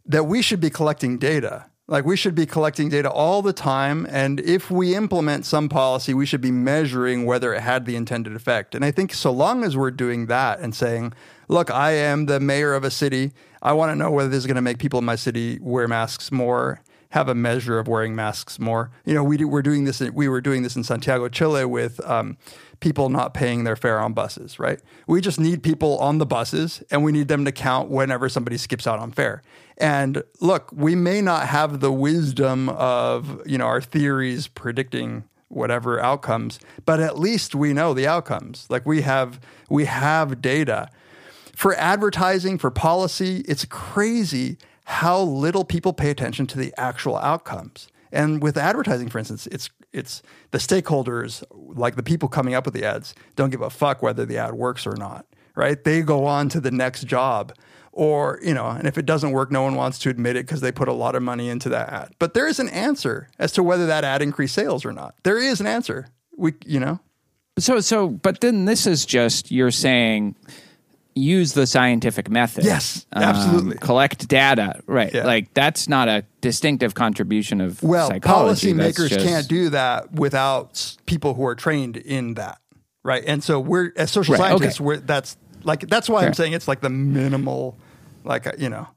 that we should be collecting data. Like we should be collecting data all the time. And if we implement some policy, we should be measuring whether it had the intended effect. And I think so long as we're doing that and saying, look, I am the mayor of a city. I want to know whether this is going to make people in my city wear masks more, have a measure of wearing masks more. You know, we do, we're doing this. We were doing this in Santiago, Chile, with um, people not paying their fare on buses. Right? We just need people on the buses, and we need them to count whenever somebody skips out on fare. And look, we may not have the wisdom of, you know, our theories predicting whatever outcomes, but at least we know the outcomes. Like we have we have data. For advertising, for policy, it's crazy how little people pay attention to the actual outcomes. And with advertising, for instance, it's It's the stakeholders, like the people coming up with the ads, don't give a fuck whether the ad works or not, right? They go on to the next job. Or, you know, and if it doesn't work, no one wants to admit it because they put a lot of money into that ad. But there is an answer as to whether that ad increased sales or not. There is an answer. We, you know, So so but then this is just you're saying use the scientific method. Yes, absolutely. collect data. Right. Yeah. Like that's not a distinctive contribution of Well, psychology. That's policymakers just- can't do that without people who are trained in that, right? And so we're as social Right, okay. scientists, we're that's like that's why I'm saying it's like the minimal, like uh, you know,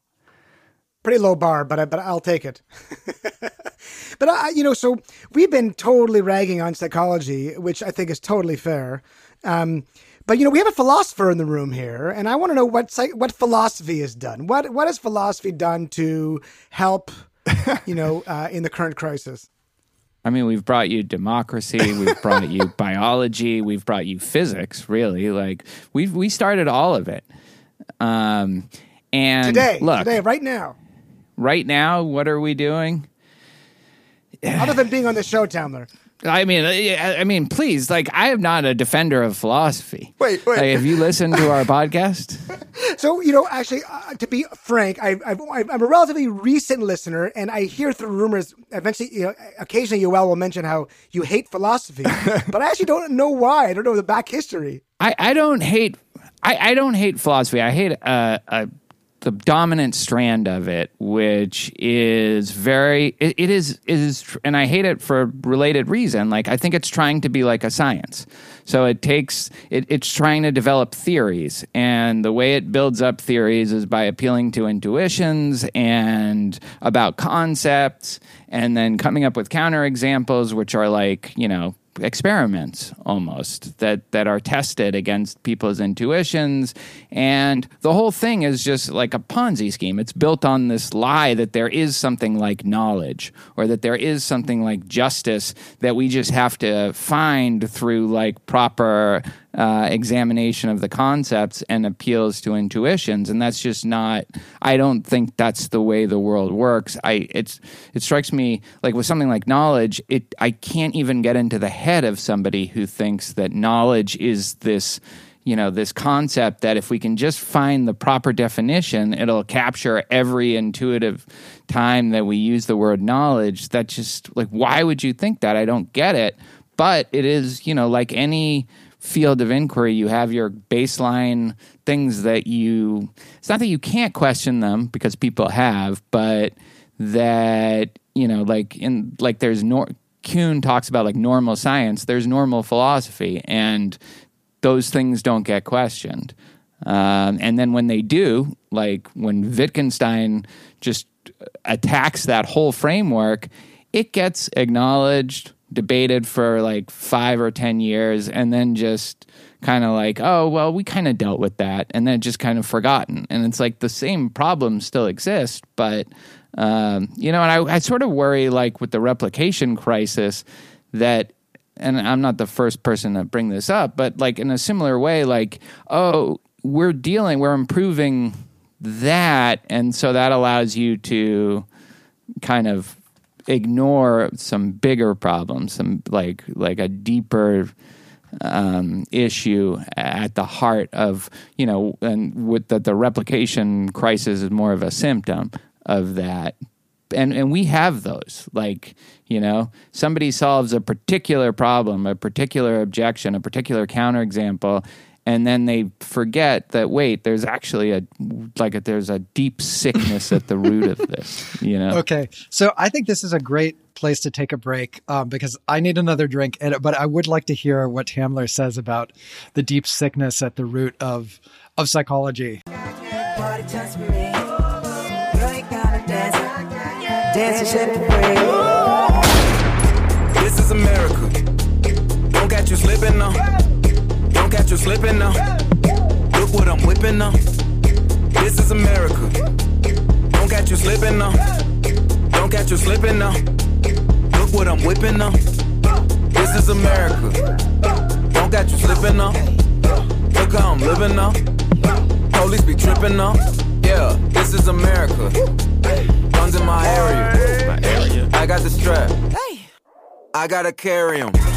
pretty low bar, but I, but I'll take it. [laughs] but I, you know, so we've been totally ragging on psychology, which I think is totally fair. Um, but you know, we have a philosopher in the room here, and I want to know what what philosophy has done. What what has philosophy done to help, you know, [laughs] uh, in the current crisis? I mean, we've brought you democracy, we've brought you [laughs] biology, we've brought you physics. Really, like we've we started all of it. Um, and Today, look, today, right now, right now, what are we doing? other than being on the show, Tamler. I mean, I I mean, please, like, I am not a defender of philosophy. Wait, wait. Like, have you listened to our podcast? [laughs] So you know, actually, uh, to be frank, I, I'm a relatively recent listener, and I hear through rumors. Eventually, you know, occasionally, Yoel will mention how you hate philosophy, [laughs] but I actually don't know why. I don't know the back history. I, I don't hate I, I don't hate philosophy. I hate uh, uh, the dominant strand of it, which is very it, it is it is, and I hate it for a related reason. Like I think it's trying to be like a science. So it takes it, it's trying to develop theories, and the way it builds up theories is by appealing to intuitions and about concepts, and then coming up with counterexamples, which are like you know experiments almost that that are tested against people's intuitions. And the whole thing is just like a ponzi scheme. It's built on this lie that there is something like knowledge or that there is something like justice that we just have to find through like proper uh, examination of the concepts and appeals to intuitions. And that's just not i don't think that's the way the world works. I it's it strikes me like with something like knowledge it i can't even get into the head of somebody who thinks that knowledge is this you know this concept that if we can just find the proper definition it'll capture every intuitive time that we use the word knowledge. That just like why would you think that? I don't get it. But it is you know like any field of inquiry you have your baseline things that you it's not that you can't question them because people have but that you know like in like there's nor Kuhn talks about like normal science there's normal philosophy and those things don't get questioned. Um, and then when they do like when Wittgenstein just attacks that whole framework it gets acknowledged debated for like five or ten years and then just kind of like oh well we kind of dealt with that and then just kind of forgotten. And it's like the same problems still exist but um, you know and I, I sort of worry like with the replication crisis that and i'm not the first person to bring this up but like in a similar way like oh we're dealing we're improving that and so that allows you to kind of ignore some bigger problems, some like like a deeper um, issue at the heart of you know, and with that the replication crisis is more of a symptom of that. And and we have those. Like you know, somebody solves a particular problem, a particular objection, a particular counterexample. And then they forget that wait, there's actually a like a, there's a deep sickness at the root of this. You know. [laughs] Okay, so I think this is a great place to take a break um, because I need another drink. And, but I would like to hear what Tamler says about the deep sickness at the root of of psychology. Party just for me. Girl, you gotta dance. Dance and shake it free. This is America. Don't catch you slipping now. Don't catch you slipping now. Look what I'm whipping now. This is America. Don't catch you slipping now. Don't catch you slipping now. Look what I'm whipping now. This is America. Don't catch you slipping now. Look how I'm living now. Police be tripping now. Yeah, this is America. Guns in my area. I got the strap. I gotta carry 'em.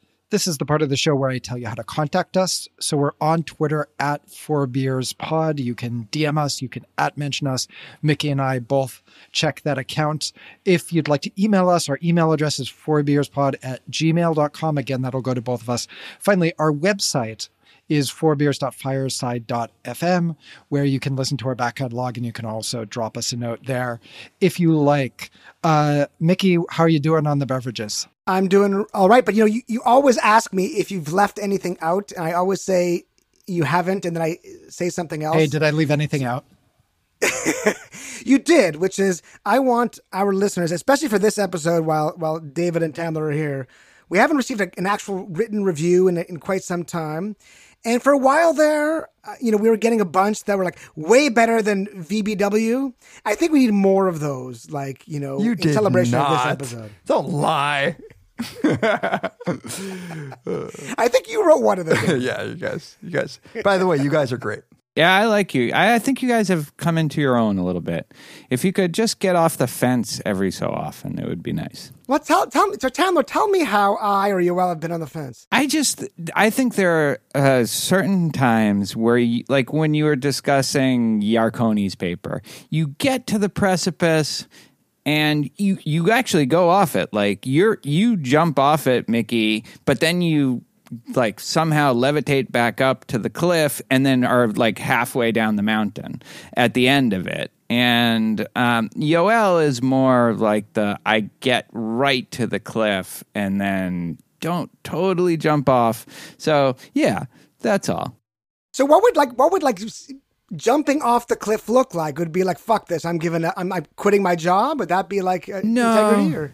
This is the part of the show where I tell you how to contact us. So we're on Twitter at Four Beers Pod. You can DM us, you can at mention us. Mickey and I both check that account. If you'd like to email us, our email address is fourbeerspod at gmail.com. Again, that'll go to both of us. Finally, our website is fourbeers.fireside.fm, where you can listen to our back catalog and you can also drop us a note there if you like. Uh, Mickey, how are you doing on the beverages? I'm doing all right, but you know, you, you always ask me if you've left anything out, and I always say you haven't, and then I say something else. Hey, did I leave anything out? [laughs] you did, which is I want our listeners, especially for this episode, while while David and Tamler are here, we haven't received a, an actual written review in in quite some time. And for a while there, uh, you know, we were getting a bunch that were like way better than VBW. I think we need more of those, like you know, You in celebration not. of this episode. Don't lie. I think you wrote one of them. [laughs] yeah, you guys. You guys. By the way, you guys are great. Yeah, I like you. I, I think you guys have come into your own a little bit. If you could just get off the fence every so often, it would be nice. well, tell tell me, so Tamler, tell me how I or you Yoel have been on the fence. I just, I think there are uh, certain times where, you, like when you were discussing Yarkoni's paper, you get to the precipice and you you actually go off it. Like you're you jump off it, Mickey, but then you like somehow levitate back up to the cliff and then are like halfway down the mountain at the end of it. And um, Yoel is more like the I get right to the cliff and then don't totally jump off. So yeah, that's all. So what would like what would like jumping off the cliff look like? Would be like fuck this? I'm giving. A, I'm, I'm quitting my job. Would that be like uh, No. integrity or?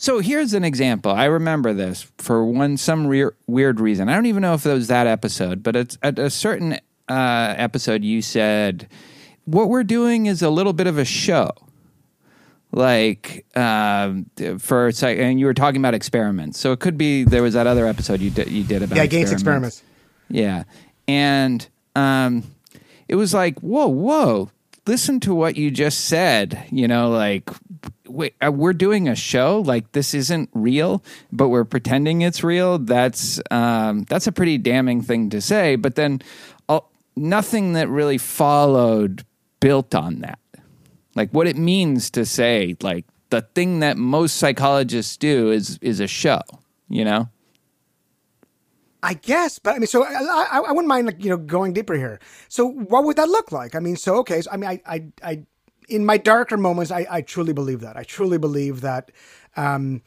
So here's an example. I remember this for one some re- weird reason. I don't even know if it was that episode, but it's at a certain uh, episode you said what we're doing is a little bit of a show. Like um, for a sec- and you were talking about experiments. So it could be there was that other episode you did you did about Yeah, Gates experiments. yeah. And um, it was like, whoa, whoa, listen to what you just said. You know, like, wait, uh, we're doing a show. Like, this isn't real, but we're pretending it's real. That's um, that's a pretty damning thing to say. But then, uh, nothing that really followed built on that. Like, what it means to say, like, the thing that most psychologists do is is a show. You know. I guess, but I mean, so I, I, I wouldn't mind like you know going deeper here. So what would that look like? I mean, so okay, so I mean, I, I, I in my darker moments, I, I truly believe that. I truly believe that. Um,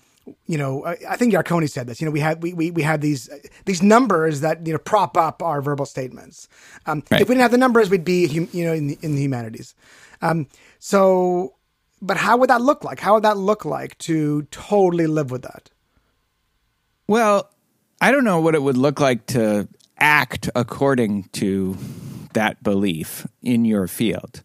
you know, I, I think Yarkoni said this. You know, we had we we, we had these these numbers that you know prop up our verbal statements. Um, Right. If we didn't have the numbers, we'd be hum, you know in the, in the humanities. Um, so, but how would that look like? How would that look like to totally live with that? Well, I don't know what it would look like to act according to that belief in your field.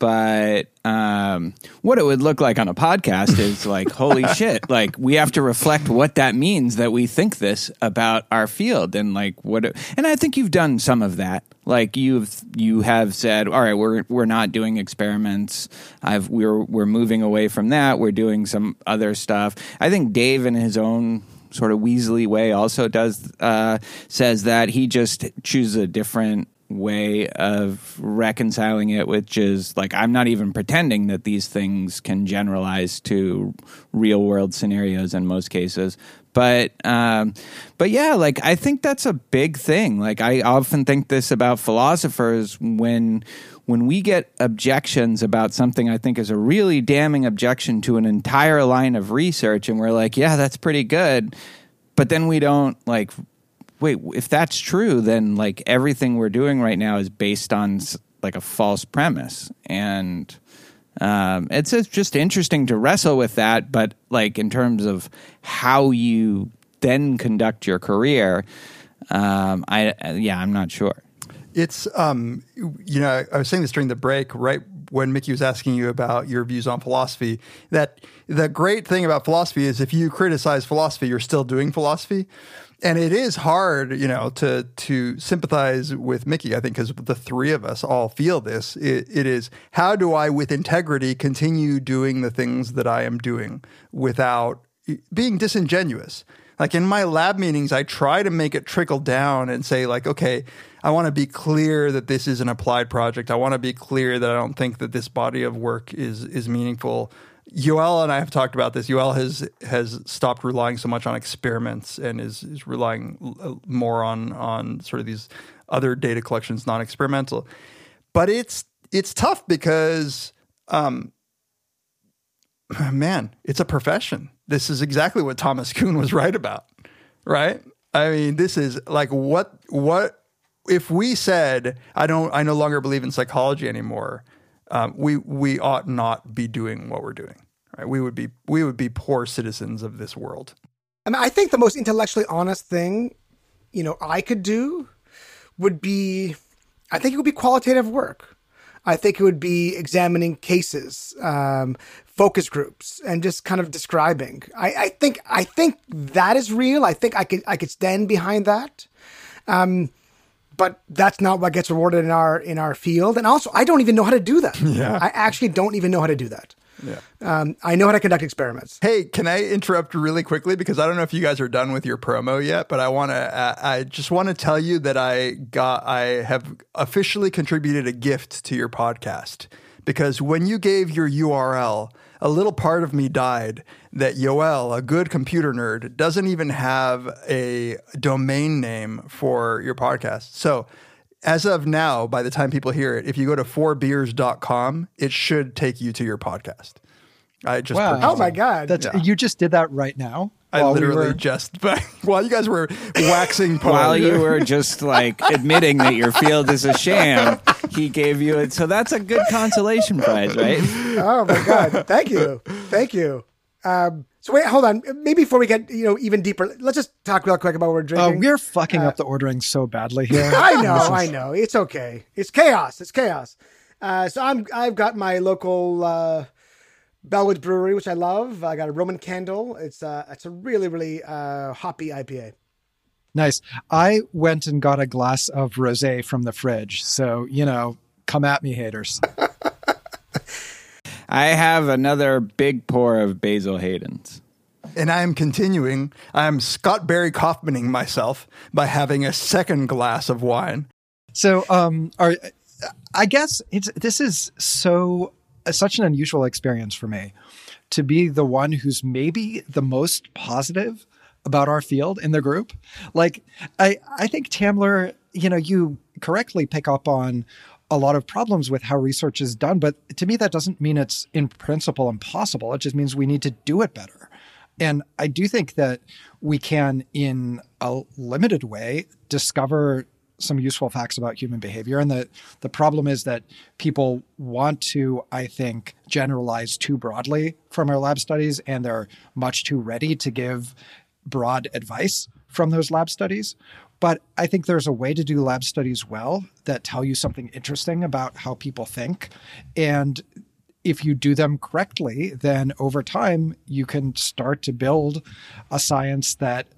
But um, what it would look like on a podcast is [laughs] like, holy shit! Like we have to reflect what that means that we think this about our field, and like what. It, and I think you've done some of that. Like you've you have said, all right, we're we're not doing experiments. I've we're we're moving away from that. We're doing some other stuff. I think Dave in his own sort of Weasley way also does uh, says that he just chooses a different way of reconciling it, which is like I'm not even pretending that these things can generalize to real world scenarios in most cases. But um, but yeah, like I think that's a big thing. Like I often think this about philosophers when when we get objections about something I think is a really damning objection to an entire line of research, and we're like, yeah, that's pretty good, but then we don't like wait, if that's true, then like everything we're doing right now is based on like a false premise, and um, it's it's just interesting to wrestle with that. But like in terms of how you then conduct your career, um, I yeah, I'm not sure. It's um, you know, I was saying this during the break, right when Mickey was asking you about your views on philosophy, that the great thing about philosophy is if you criticize philosophy, you're still doing philosophy. And it is hard, you know, to to sympathize with Mickey. I think because the three of us all feel this. It, it is how do I, with integrity, continue doing the things that I am doing without being disingenuous? Like in my lab meetings, I try to make it trickle down and say, like, okay, I want to be clear that this is an applied project. I want to be clear that I don't think that this body of work is is meaningful. Yoel and I have talked about this. Yoel has has stopped relying so much on experiments and is is relying more on on sort of these other data collections, non experimental. But it's it's tough because um, [sighs] man, it's a profession. This is exactly what Thomas Kuhn was right about, right? I mean, this is like what what if we said I don't I no longer believe in psychology anymore. Um, we we ought not be doing what we're doing. Right? We would be we would be poor citizens of this world. I mean, I think the most intellectually honest thing, you know, I could do would be, I think it would be qualitative work. I think it would be examining cases, um, focus groups, and just kind of describing. I, I think I think that is real. I think I could I could stand behind that. Um, but that's not what gets rewarded in our in our field. And also, I don't even know how to do that. [laughs] Yeah. I actually don't even know how to do that. Yeah. Um, I know how to conduct experiments. Hey, can I interrupt really quickly because I don't know if you guys are done with your promo yet, but I want to. Uh, I just want to tell you that I got. I have officially contributed a gift to your podcast because when you gave your URL, a little part of me died that Yoel, a good computer nerd, doesn't even have a domain name for your podcast. So. As of now, by the time people hear it, if you go to fourbeers.com, it should take you to your podcast. I just Wow. purchased Oh my god! That's Yeah. you just did that right now. I while we literally were- just, [laughs] while you guys were waxing poetic, [laughs] While you were just like [laughs] admitting that your field is a sham, he gave you it. So that's a good consolation prize, right? Oh my god! Thank you, thank you. Um, so wait, hold on. Maybe before we get you know even deeper, let's just talk real quick about what we're Oh, drinking. we're fucking up the ordering so badly here. I know, I know. It's okay. It's chaos. It's chaos. Uh, so I'm I've got my local uh, Bellwoods Brewery, which I love. I got a Roman Candle. It's uh, it's a really really uh, hoppy IPA. Nice. I went and got a glass of rosé from the fridge. So, you know, come at me, haters. [laughs] I have another big pour of Basil Hayden's. and I am continuing. I am Scott Barry Kaufmaning myself by having a second glass of wine. So, um, are, I guess it's this is so such an unusual experience for me to be the one who's maybe the most positive about our field in the group. Like, I I think Tamler, you know, you correctly pick up on a lot of problems with how research is done, but to me that doesn't mean it's in principle impossible. It just means we need to do it better. And I do think that we can, in a limited way, discover some useful facts about human behavior. And the, the problem is that people want to, I think, generalize too broadly from our lab studies, and they're much too ready to give broad advice from those lab studies. But I think there's a way to do lab studies well that tell you something interesting about how people think. And if you do them correctly, then over time you can start to build a science that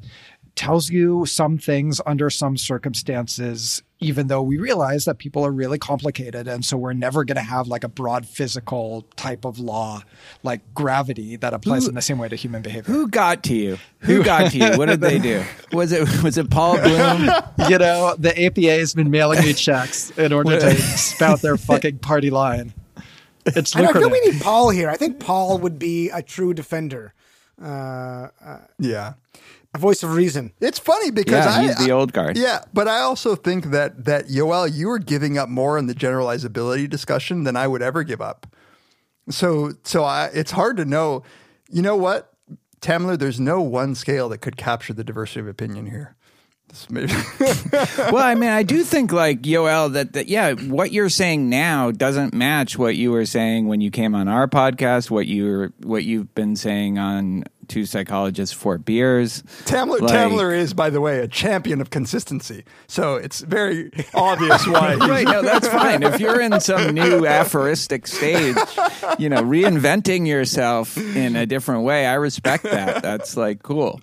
tells you some things under some circumstances, even though we realize that people are really complicated. And so we're never going to have like a broad physical type of law like gravity that applies in the same way to human behavior. Who got to you? Who got to you? What did they do? [laughs] Was it was it Paul Bloom? you know, the APA has been mailing me checks in order to spout their fucking party line. It's I, don't- I lucrative. think we need Paul here. I think Paul would be a true defender, uh, Yeah. A voice of reason. It's funny because Yeah, I, he's the old guard. Yeah, but I also think that that Yoel, you were giving up more in the generalizability discussion than I would ever give up. So so I, it's hard to know. You know what, Tamler? There's no one scale that could capture the diversity of opinion here. Maybe [laughs] well, I mean, I do think like Yoel that, that yeah, what you're saying now doesn't match what you were saying when you came on our podcast. What you're what you've been saying on Two Psychologists Four Beers. Tamler, Like- Tamler is, by the way, a champion of consistency. So it's very obvious why. [laughs] Right, no, that's fine. If you're in some new aphoristic stage, you know, reinventing yourself in a different way, I respect that. That's like cool.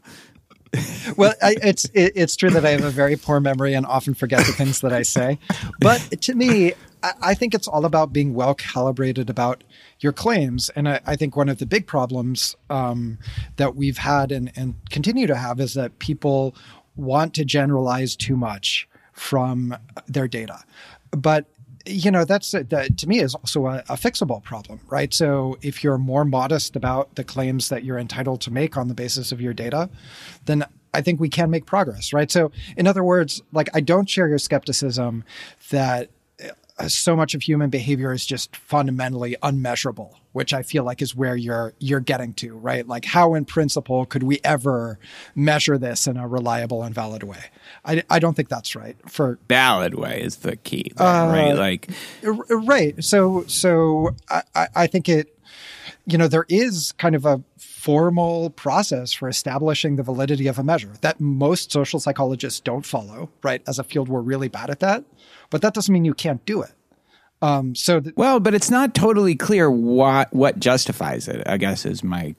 [laughs] well, I, it's it, it's true that I have a very poor memory and often forget the things that I say. But to me, I, I think it's all about being well calibrated about your claims. And I, I think one of the big problems um, that we've had and, and continue to have is that people want to generalize too much from their data. But you know that's that to me is also a, a fixable problem right? So if you're more modest about the claims that you're entitled to make on the basis of your data then i think we can make progress right? So in other words like i don't share your skepticism that uh, Uh, so much of human behavior is just fundamentally unmeasurable which i feel like is where you're you're getting to right? Like how in principle could we ever measure this in a reliable and valid way? I, I don't think that's right for Valid way is the key, there, uh, right? Like, R- right. So so I- I think it you know there is kind of a formal process for establishing the validity of a measure that most social psychologists don't follow right as a field we're really bad at that but that doesn't mean you can't do it um so th- well, but it's not totally clear what what justifies it. I guess is my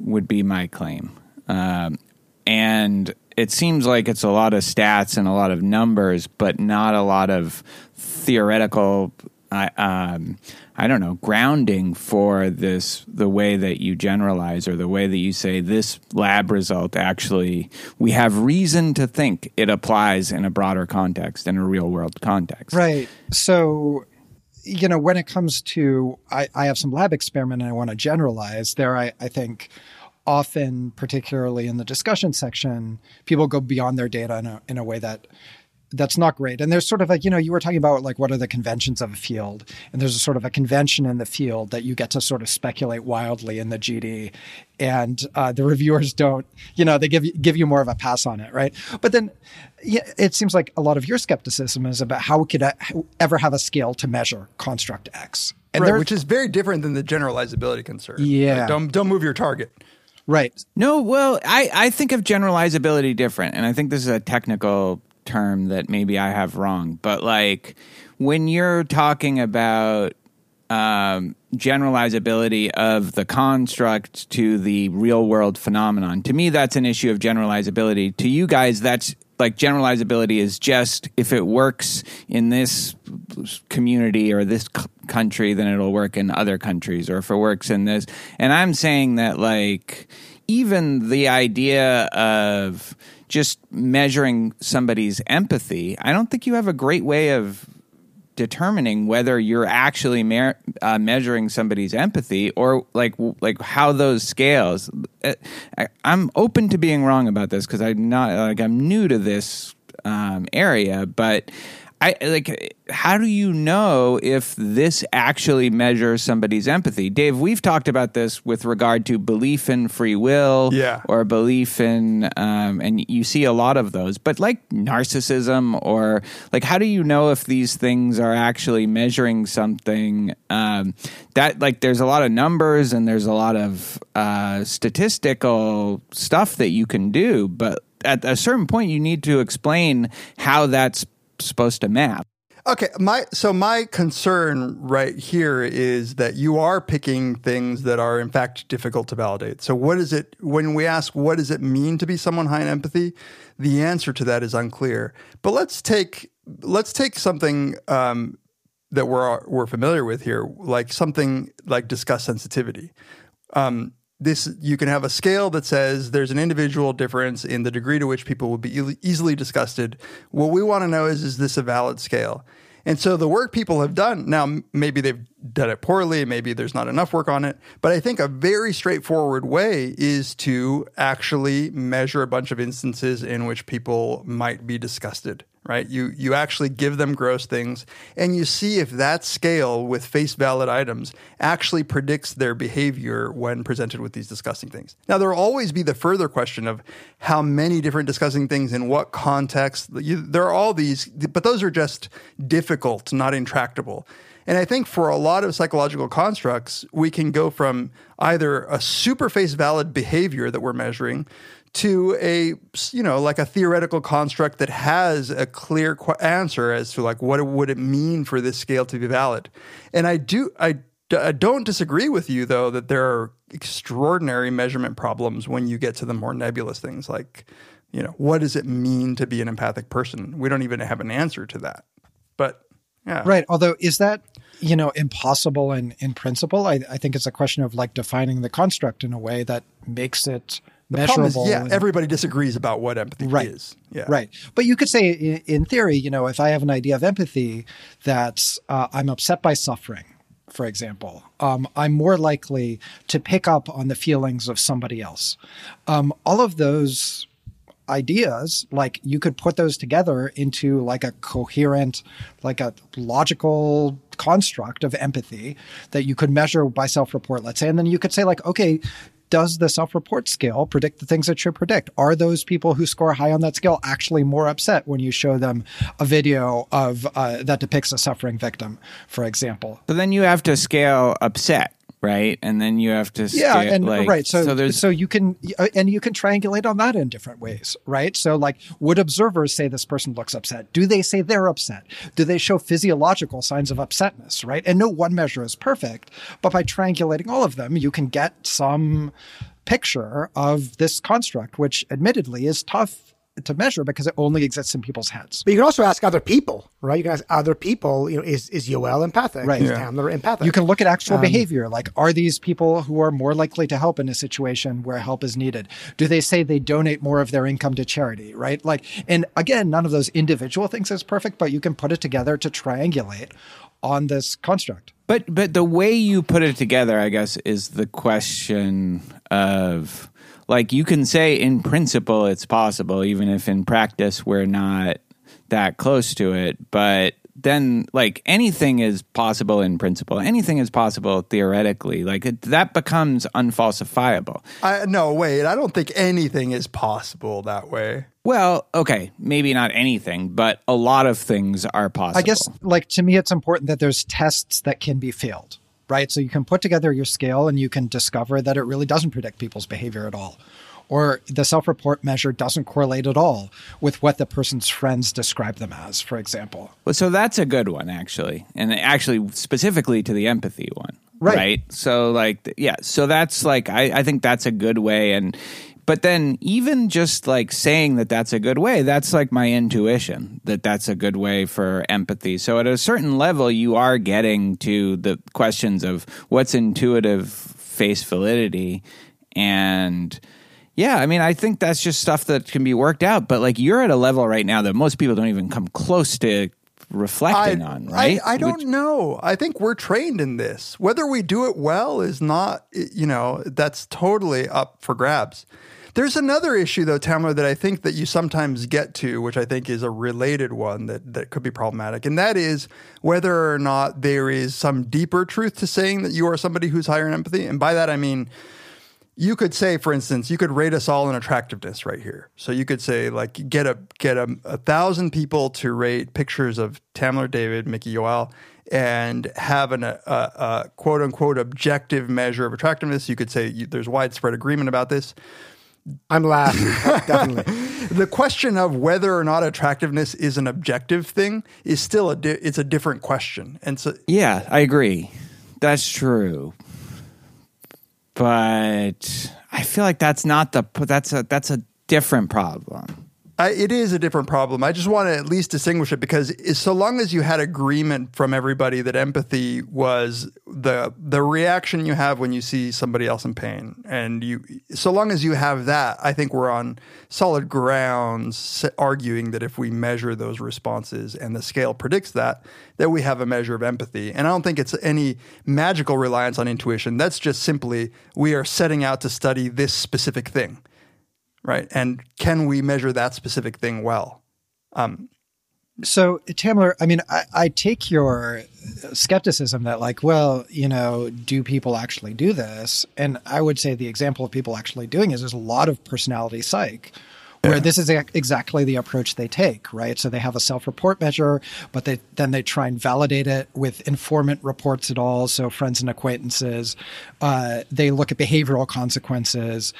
would be my claim, um, and it seems like it's a lot of stats and a lot of numbers, but not a lot of theoretical. I um, I don't know grounding for this the way that you generalize or the way that you say this lab result actually we have reason to think it applies in a broader context in a real world context Right. So, you know, when it comes to, I, I have some lab experiment and I want to generalize there, I, I think often, particularly in the discussion section, people go beyond their data in a, in a way that that's not great. And there's sort of like, you know, you were talking about like what are the conventions of a field, and there's a sort of a convention in the field that you get to sort of speculate wildly in the GD, and uh, the reviewers don't, you know, they give you give you more of a pass on it, right? But then, yeah, it seems like a lot of your skepticism is about how could ever have a scale to measure construct X, and Right, which is very different than the generalizability concern. Yeah. Like, don't don't move your target. right, No, well, I, I think of generalizability different, and I think this is a technical term that maybe I have wrong. But like when you're talking about um, generalizability of the construct to the real world phenomenon, to me, that's an issue of generalizability. To you guys, that's like generalizability is just if it works in this community or this c- country, then it'll work in other countries, or if it works in this. And I'm saying that like even the idea of just measuring somebody's empathy, I don't think you have a great way of determining whether you're actually uh, measuring somebody's empathy or like like how those scales. Uh, I, I'm open to being wrong about this because I'm not like I'm new to this um, area, but. I like how do you know if this actually measures somebody's empathy? Dave, we've talked about this with regard to belief in free will Yeah. or belief in um, and you see a lot of those but like narcissism or like how do you know if these things are actually measuring something um, that like there's a lot of numbers and there's a lot of uh, statistical stuff that you can do but at a certain point you need to explain how that's supposed to map Okay, my so my concern right here is that you are picking things that are in fact difficult to validate. So what is it when we ask what does it mean to be someone high in empathy? The answer to that is unclear. But let's take let's take something um, that we're we're familiar with here, like something like disgust sensitivity. Um, this you can have a scale that says there's an individual difference in the degree to which people would be e- easily disgusted. What we want to know is is this a valid scale? And so the work people have done now, maybe they've done it poorly, maybe there's not enough work on it, but I think a very straightforward way is to actually measure a bunch of instances in which people might be disgusted right? You you actually give them gross things and you see if that scale with face valid items actually predicts their behavior when presented with these disgusting things. Now there'll always be the further question of how many different disgusting things in what context. You, there are all these, but those are just difficult, not intractable. And I think for a lot of psychological constructs, we can go from either a super face valid behavior that we're measuring to a you know like a theoretical construct that has a clear qu- answer as to like what would it mean for this scale to be valid. And I do I I don't disagree with you though that there are extraordinary measurement problems when you get to the more nebulous things like you know what does it mean to be an empathic person? We don't even have an answer to that. But yeah. Right. Although, is that you know impossible in in principle? I, I think it's a question of like defining the construct in a way that makes it The problem is, yeah, and- everybody disagrees about what empathy Right. is. Yeah. Right. But you could say, in, in theory, you know, if I have an idea of empathy, that uh, I'm upset by suffering, for example, um, I'm more likely to pick up on the feelings of somebody else. Um, all of those ideas like you could put those together into like a coherent like a logical construct of empathy that you could measure by self-report let's say and then you could say like okay does the self-report scale predict the things it should predict? Are those people who score high on that scale actually more upset when you show them a video of uh, that depicts a suffering victim for example? But then you have to scale upset, right? And then you have to yeah and like, right so so, there's so you can and you can triangulate on that in different ways right? So like would observers say this person looks upset? Do they say they're upset? Do they show physiological signs of upsetness right? And no one measure is perfect but by triangulating all of them you can get some picture of this construct which admittedly is tough to measure because it only exists in people's heads But you can also ask other people, right? You can ask other people, you know, is, is Yoel empathic? Right. Is Yeah. Tamler empathic? You can look at actual Um, behavior. Like, are these people who are more likely to help in a situation where help is needed? Do they say they donate more of their income to charity? Right. Like, and again, none of those individual things is perfect, but you can put it together to triangulate on this construct. But but the way you put it together, I guess, is the question of like you can say in principle it's possible, even if in practice we're not that close to it. But then like anything is possible in principle. Anything is possible theoretically. Like it, that becomes unfalsifiable. I, no, wait. I don't think anything is possible that way. Well, okay, maybe not anything, but a lot of things are possible. I guess, like, to me, it's important that there's tests that can be failed, right? So you can put together your scale and you can discover that it really doesn't predict people's behavior at all. Or the self report measure doesn't correlate at all with what the person's friends describe them as, for example. Well, so that's a good one, actually, and actually specifically to the empathy one, Right. So, like, yeah, so that's like I, I think that's a good way, and but then even just like saying that that's a good way, that's like my intuition that that's a good way for empathy. So at a certain level, you are getting to the questions of what's intuitive face validity and. Yeah, I mean, I think that's just stuff that can be worked out. But like, you're at a level right now that most people don't even come close to reflecting on, right? I, I don't Which- know. I think we're trained in this. Whether we do it well is not, you know, that's totally up for grabs. There's another issue though, Tamler, that I think that you sometimes get to, which I think is a related one that, that could be problematic. And that is whether or not there is some deeper truth to saying that you are somebody who's higher in empathy. And by that I mean you could say, for instance, you could rate us all in attractiveness right here. So you could say, like, get a get a, a thousand people to rate pictures of Tamler David, Mickey Yoel, and have an, a, a, a quote unquote objective measure of attractiveness. You could say you, there's widespread agreement about this. I'm laughing, definitely. [laughs] The question of whether or not attractiveness is an objective thing is still a di- it's a different question. And so Yeah, I agree. That's true. But I feel like that's not the that's a that's a different problem. I, it is a different problem. I just want to at least distinguish it because so long as you had agreement from everybody that empathy was the the reaction you have when you see somebody else in pain, and you so long as you have that, I think we're on solid grounds arguing that if we measure those responses and the scale predicts that, that we have a measure of empathy. And I don't think it's any magical reliance on intuition. That's just simply we are setting out to study this specific thing right? And can we measure that specific thing well? Um, So, Tamler, I mean, I, I, take your skepticism that, like, well, you know, do people actually do this? And I would say the example of people actually doing is there's a lot of personality psych where yeah. this is exactly the approach they take, right? So they have a self-report measure, but they then they try and validate it with informant reports at all, so friends and acquaintances. Uh, they look at behavioral consequences,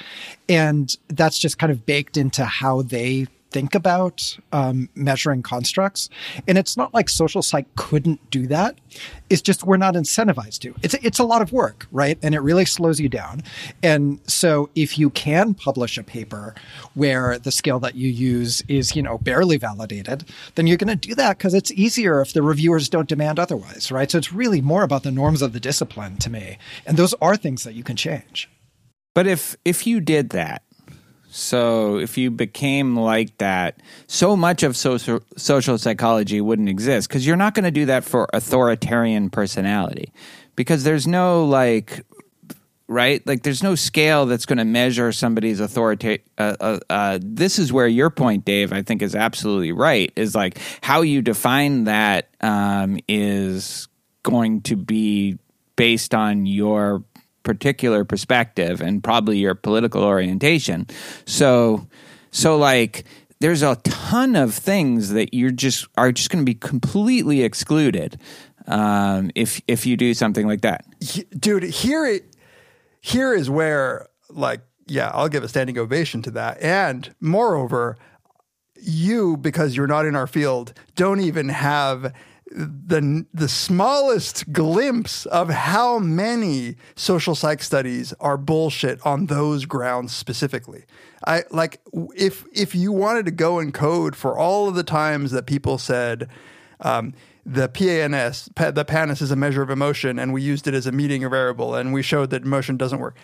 and that's just kind of baked into how they think about um, measuring constructs. And it's not like social psych couldn't do that. It's just we're not incentivized to. It's it's a lot of work, right? And it really slows you down. And so if you can publish a paper where the scale that you use is, you know, barely validated, then you're going to do that because it's easier if the reviewers don't demand otherwise, right? So it's really more about the norms of the discipline to me. And those are things that you can change. But if if you did that, so if you became like that, so much of social social psychology wouldn't exist because you're not going to do that for authoritarian personality. Because there's no like right? Like there's no scale that's going to measure somebody's authority uh, uh, uh, this is where your point dave i think is absolutely right is like how you define that um, is going to be based on your particular perspective and probably your political orientation. So, so like there's a ton of things that you're just are just going to be completely excluded um, if if you do something like that. Dude, here it here is where like yeah, I'll give a standing ovation to that. And moreover, you because you're not in our field don't even have the the smallest glimpse of how many social psych studies are bullshit on those grounds specifically. I like if if you wanted to go and code for all of the times that people said um, the PANAS, the PANAS is a measure of emotion, and we used it as a meeting variable, and we showed that emotion doesn't work.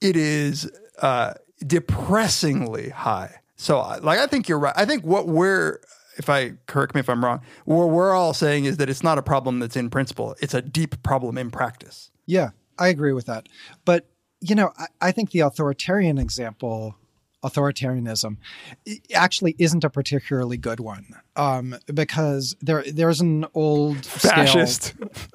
It is uh, depressingly high. So, like, I think you're right. I think what we're if I correct me if I'm wrong, what we're all saying is that it's not a problem that's in principle; it's a deep problem in practice. Yeah, I agree with that. But you know, I, I think the authoritarian example authoritarianism actually isn't a particularly good one um, because there there's an old fascist [laughs]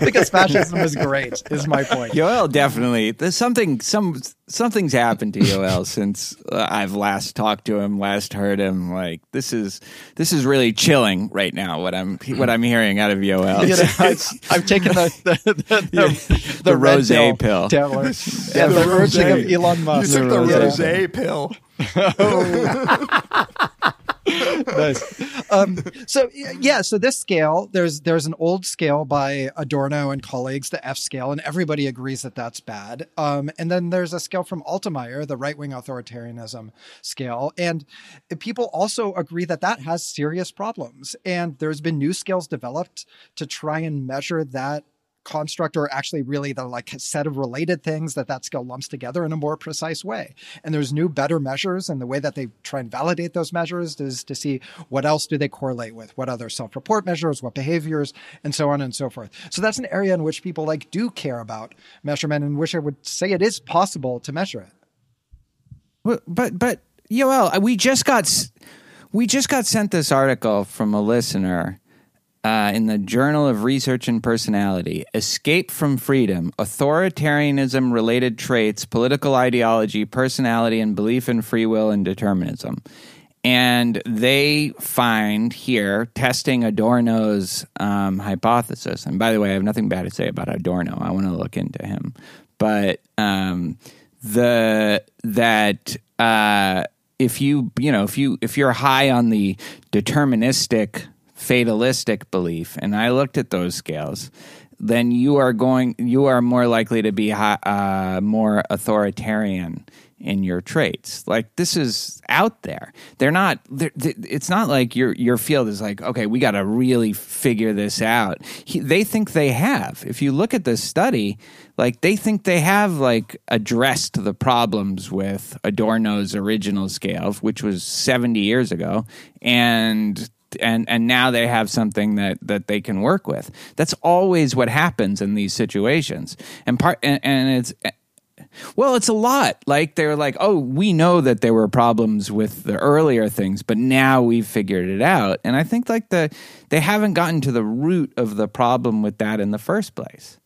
because fascism is great is my point. Yoel definitely there's something some something's happened to Yoel [laughs] since uh, I've last talked to him, last heard him. Like this is this is really chilling right now. What I'm what I'm hearing out of Yoel. You know, [laughs] I've, I've, taken the the, the, the, the rose pill, pill. Taylor, yeah, the, the urging of Elon Musk. You took the rose pill. oh. Nice. [laughs] Um, so yeah, so this scale, there's there's an old scale by Adorno and colleagues, the F scale, and everybody agrees that that's bad. Um, and then there's a scale from Altemeyer, the right wing authoritarianism scale, and people also agree that that has serious problems. And there's been new scales developed to try and measure that construct or actually really the like set of related things that that skill lumps together in a more precise way. And there's new, better measures, and the way that they try and validate those measures is to see what else do they correlate with, what other self-report measures, what behaviors, and so on and so forth. So that's an area in which people like do care about measurement, and which I would say it is possible to measure it. But but, but Yoel, we just got we just got sent this article from a listener uh, in the Journal of Research and Personality Escape from Freedom, Authoritarianism Related Traits, Political Ideology, Personality, and Belief in Free Will and Determinism. And they find here, testing Adorno's um, hypothesis. And by the way, I have nothing bad to say about Adorno. I want to look into him. But um, the that uh, if you you know if you if you're high on the deterministic fatalistic belief, and I looked at those scales, then you are going, you are more likely to be uh, more authoritarian in your traits. Like this is out there. They're not. They're, it's not like your your field is like okay, we got to really figure this out. He, they think they have. If you look at this study, like they think they have like addressed the problems with Adorno's original scale, which was seventy years ago, and and and now they have something that that they can work with that's always what happens in these situations and part and, and it's Well, it's a lot. Like they're like, oh, we know that there were problems with the earlier things, but now we've figured it out. And I think like the they haven't gotten to the root of the problem with that in the first place.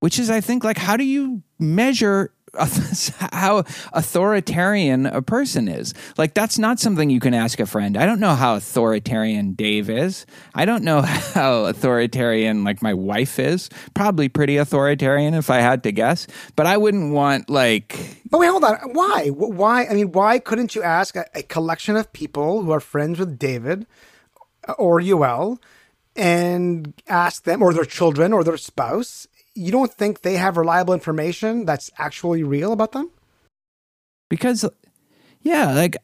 Which is I think like how do you measure [laughs] how authoritarian a person is. Like that's not something you can ask a friend. I don't know how authoritarian Dave is. I don't know [laughs] how authoritarian like my wife is. Probably pretty authoritarian if I had to guess. But I wouldn't want like But wait, hold on. Why? Why? I mean, why couldn't you ask a, a collection of people who are friends with David uh, or Yoel and ask them, or their children, or their spouse? You don't think they have reliable information that's actually real about them? because yeah, like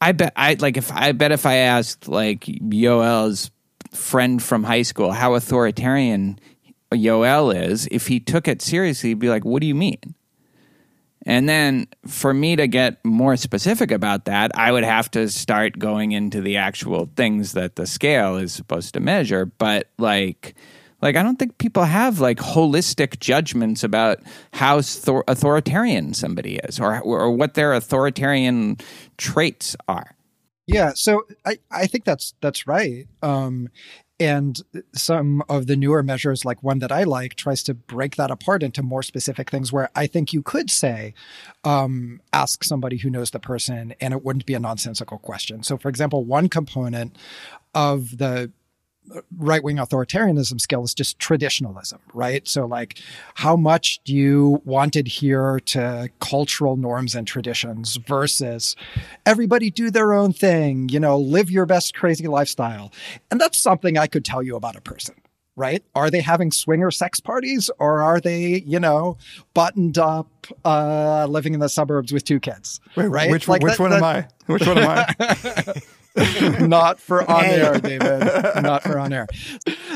I bet I like if I bet if I asked like Yoel's friend from high school how authoritarian Yoel is, if he took it seriously, he'd be like, "What do you mean?" And then for me to get more specific about that, I would have to start going into the actual things that the scale is supposed to measure. But like, like I don't think people have like holistic judgments about how thor- authoritarian somebody is, or or what their authoritarian traits are. Yeah, so I, I think that's that's right. Um, and some of the newer measures, like one that I like, tries to break that apart into more specific things where I think you could say, um, ask somebody who knows the person, and it wouldn't be a nonsensical question. So, for example, one component of the right wing authoritarianism scale is just traditionalism, right? So, like, how much do you want to adhere to cultural norms and traditions versus everybody do their own thing, you know, live your best crazy lifestyle? And that's something I could tell you about a person. Right? Are they having swinger sex parties or are they, you know, buttoned up, uh, living in the suburbs with two kids? Wait, right? Which, Like which that- one that- am I? Which one am I? [laughs] [laughs] [laughs] not for on air, David. Not for on air.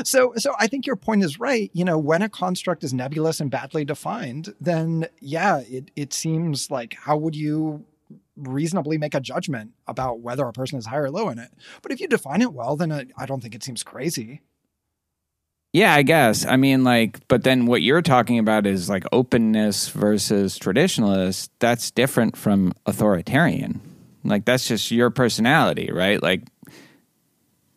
So, so I think your point is right. You know, when a construct is nebulous and badly defined, then yeah, it it seems like how would you reasonably make a judgment about whether a person is high or low in it? But if you define it well, then I I don't think it seems crazy. Yeah, I guess. I mean, like, but then what you're talking about is like openness versus traditionalist. That's different from authoritarian. Like, that's just your personality, right? Like,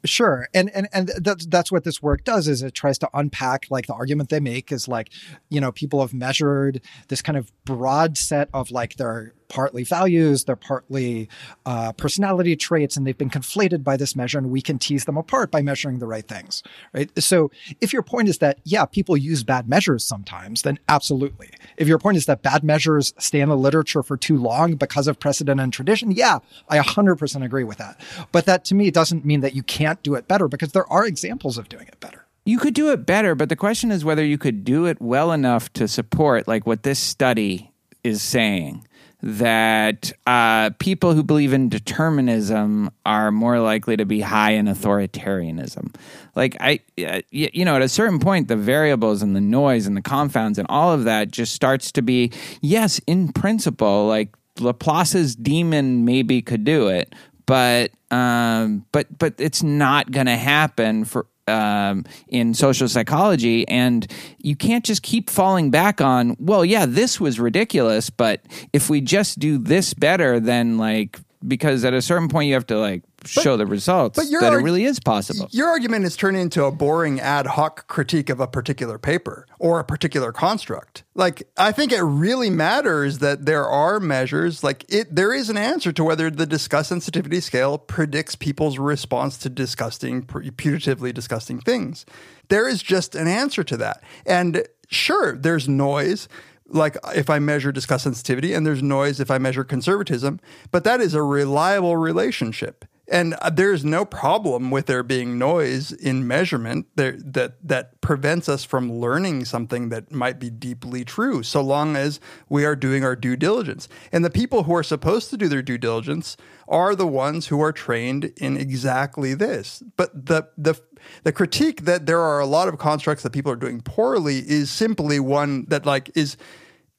Sure, and and and that's that's what this work does is it tries to unpack like the argument they make is like you know people have measured this kind of broad set of like their partly values, they're partly uh, personality traits, and they've been conflated by this measure, and we can tease them apart by measuring the right things, right? So if your point is that yeah, people use bad measures sometimes, then absolutely. If your point is that bad measures stay in the literature for too long because of precedent and tradition, yeah, I 100% agree with that. But that to me doesn't mean that you can't do it better because there are examples of doing it better. you could do it better, but the question is whether you could do it well enough to support, like, what this study is saying that uh, people who believe in determinism are more likely to be high in authoritarianism. Like I, uh, you know, at a certain point, the variables and the noise and the confounds and all of that just starts to be yes, in principle, like Laplace's demon maybe could do it, but um, but but it's not going to happen for um, in social psychology, and you can't just keep falling back on. Well, yeah, this was ridiculous, but if we just do this better, then like because at a certain point you have to like show the results but your that it really is possible. Your argument is turning into a boring ad hoc critique of a particular paper or a particular construct. Like, I think it really matters that there are measures, like it there is an answer to whether the disgust sensitivity scale predicts people's response to disgusting, putatively disgusting things. There is just an answer to that. And sure, there's noise like if I measure disgust sensitivity, and there's noise if I measure conservatism, but that is a reliable relationship. And uh, there's no problem with there being noise in measurement there, that that prevents us from learning something that might be deeply true, so long as we are doing our due diligence. And the people who are supposed to do their due diligence are the ones who are trained in exactly this. But the the the critique that there are a lot of constructs that people are doing poorly is simply one that like is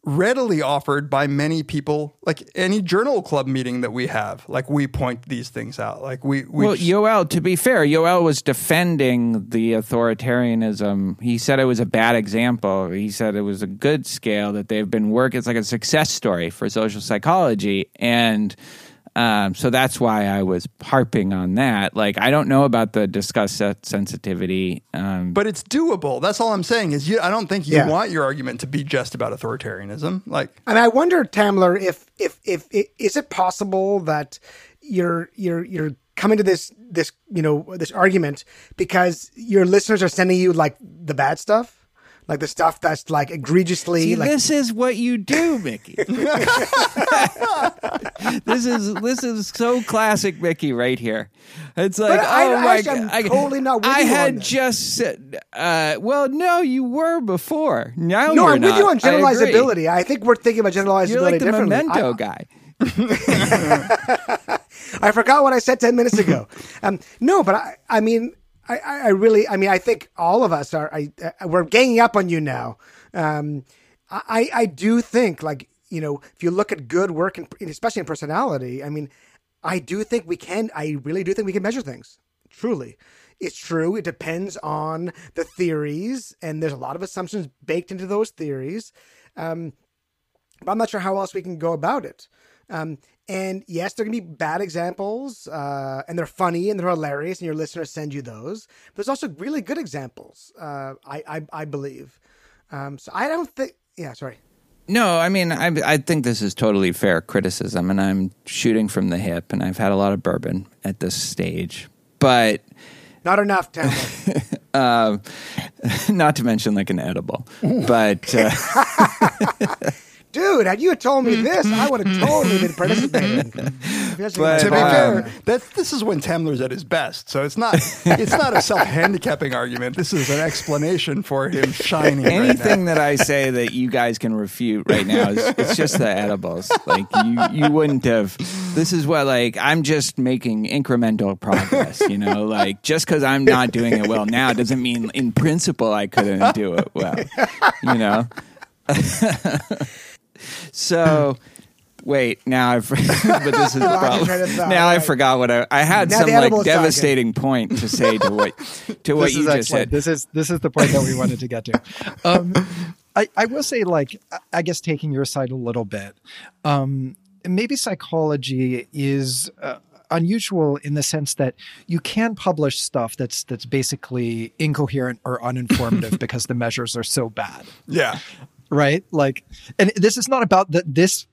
readily offered by many people. Like any journal club meeting that we have, like we point these things out. Like we, we Well, Yoel, to be fair, Yoel was defending the authoritarianism. He said it was a bad example. He said it was a good scale that they've been working. It's like a success story for social psychology, and um, so that's why I was harping on that. Like, I don't know about the disgust set sensitivity. Um, but it's doable. That's all I'm saying. Is you? I don't think you Yeah. want your argument to be just about authoritarianism. Like And I wonder, Tamler, if, if if i- is it possible that you're you're you're coming to this this you know this argument because your listeners are sending you like the bad stuff, like the stuff that's like egregiously See, like this is what you do, Mickey. [laughs] this is this is so classic Mickey right here. It's like, But I- oh I my actually am totally not with I had just said, uh, well, no, you were before. Now no, I'm with you on I generalizability. I, think we're thinking about generalizability You're like the differently. memento I- guy. [laughs] I forgot what I said 10 minutes ago. um, no, but I, I mean, I, I I really, I mean, I think all of us are, I, uh, we're ganging up on you now. Um, I, I do think like, you know, if you look at good work and especially in personality, I mean, I do think we can, I really do think we can measure things. Truly. It's true. It depends on the theories and there's a lot of assumptions baked into those theories. Um, but I'm not sure how else we can go about it. Um, and yes, there can be bad examples, uh, and they're funny and they're hilarious, and your listeners send you those. But there's also really good examples. Uh, I, I I believe. Um, so I don't think. Yeah, sorry. No, I mean, I, I think this is totally fair criticism, and I'm shooting from the hip, and I've had a lot of bourbon at this stage. But Not enough, Tamler. [laughs] um, [laughs] not to mention like an edible. But uh, [laughs] Dude, had you told me this, I would have totally been participating. [laughs] But, to be um, fair, that's this is when Tamler's at his best. So it's not [laughs] it's not a self handicapping argument. This is an explanation for him shining. right now. anything that I say that you guys can refute right now is it's just the edibles. Like you, you wouldn't have. This is what like I'm just making incremental progress. You know, like just because I'm not doing it well now doesn't mean in principle I couldn't do it well. You know. [laughs] so. Wait, now I've. [laughs] but this is the [laughs] problem. train of Now I forgot what I. I had Now some the like edible's talking. devastating point to say to what to [laughs] what this you is just excellent. said. This is this is the point that we wanted to get to. Um, I, I will say, like, I- I guess taking your side a little bit, um, maybe psychology is uh, unusual in the sense that you can publish stuff that's that's basically incoherent or uninformative because the measures are so bad Yeah. Right? Like, and this is not about the, this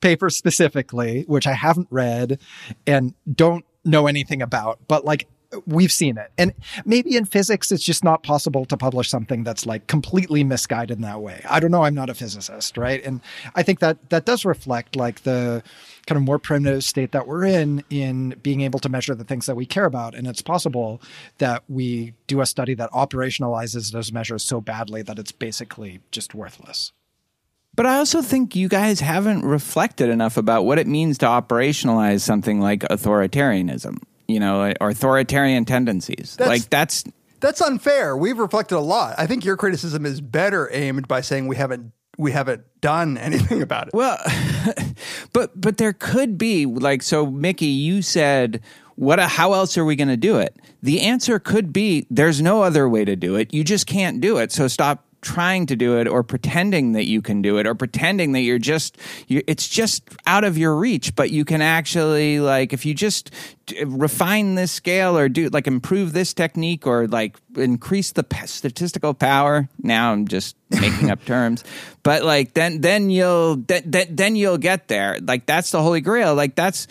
paper specifically, which I haven't read and don't know anything about, but like we've seen it. And maybe in physics, it's just not possible to publish something that's like completely misguided in that way. I don't know. I'm not a physicist, right? And I think that that does reflect like the kind of more primitive state that we're in in being able to measure the things that we care about. And it's possible that we do a study that operationalizes those measures so badly that it's basically just worthless. But I also think you guys haven't reflected enough about what it means to operationalize something like authoritarianism, you know, authoritarian tendencies. That's- like that's That's unfair. We've reflected a lot. I think your criticism is better aimed by saying we haven't we haven't done [laughs] anything about it. well, [laughs] but but there could be like so Mickey, you said what how else are we going to do it? The answer could be there's no other way to do it. You just can't do it. So stop trying to do it or pretending that you can do it or pretending that you're just you it's just out of your reach but you can actually like if you just refine this scale or do like improve this technique or like increase the p- statistical power now i'm just making up [laughs] terms but like then then you'll then you'll get there like that's the holy grail like that's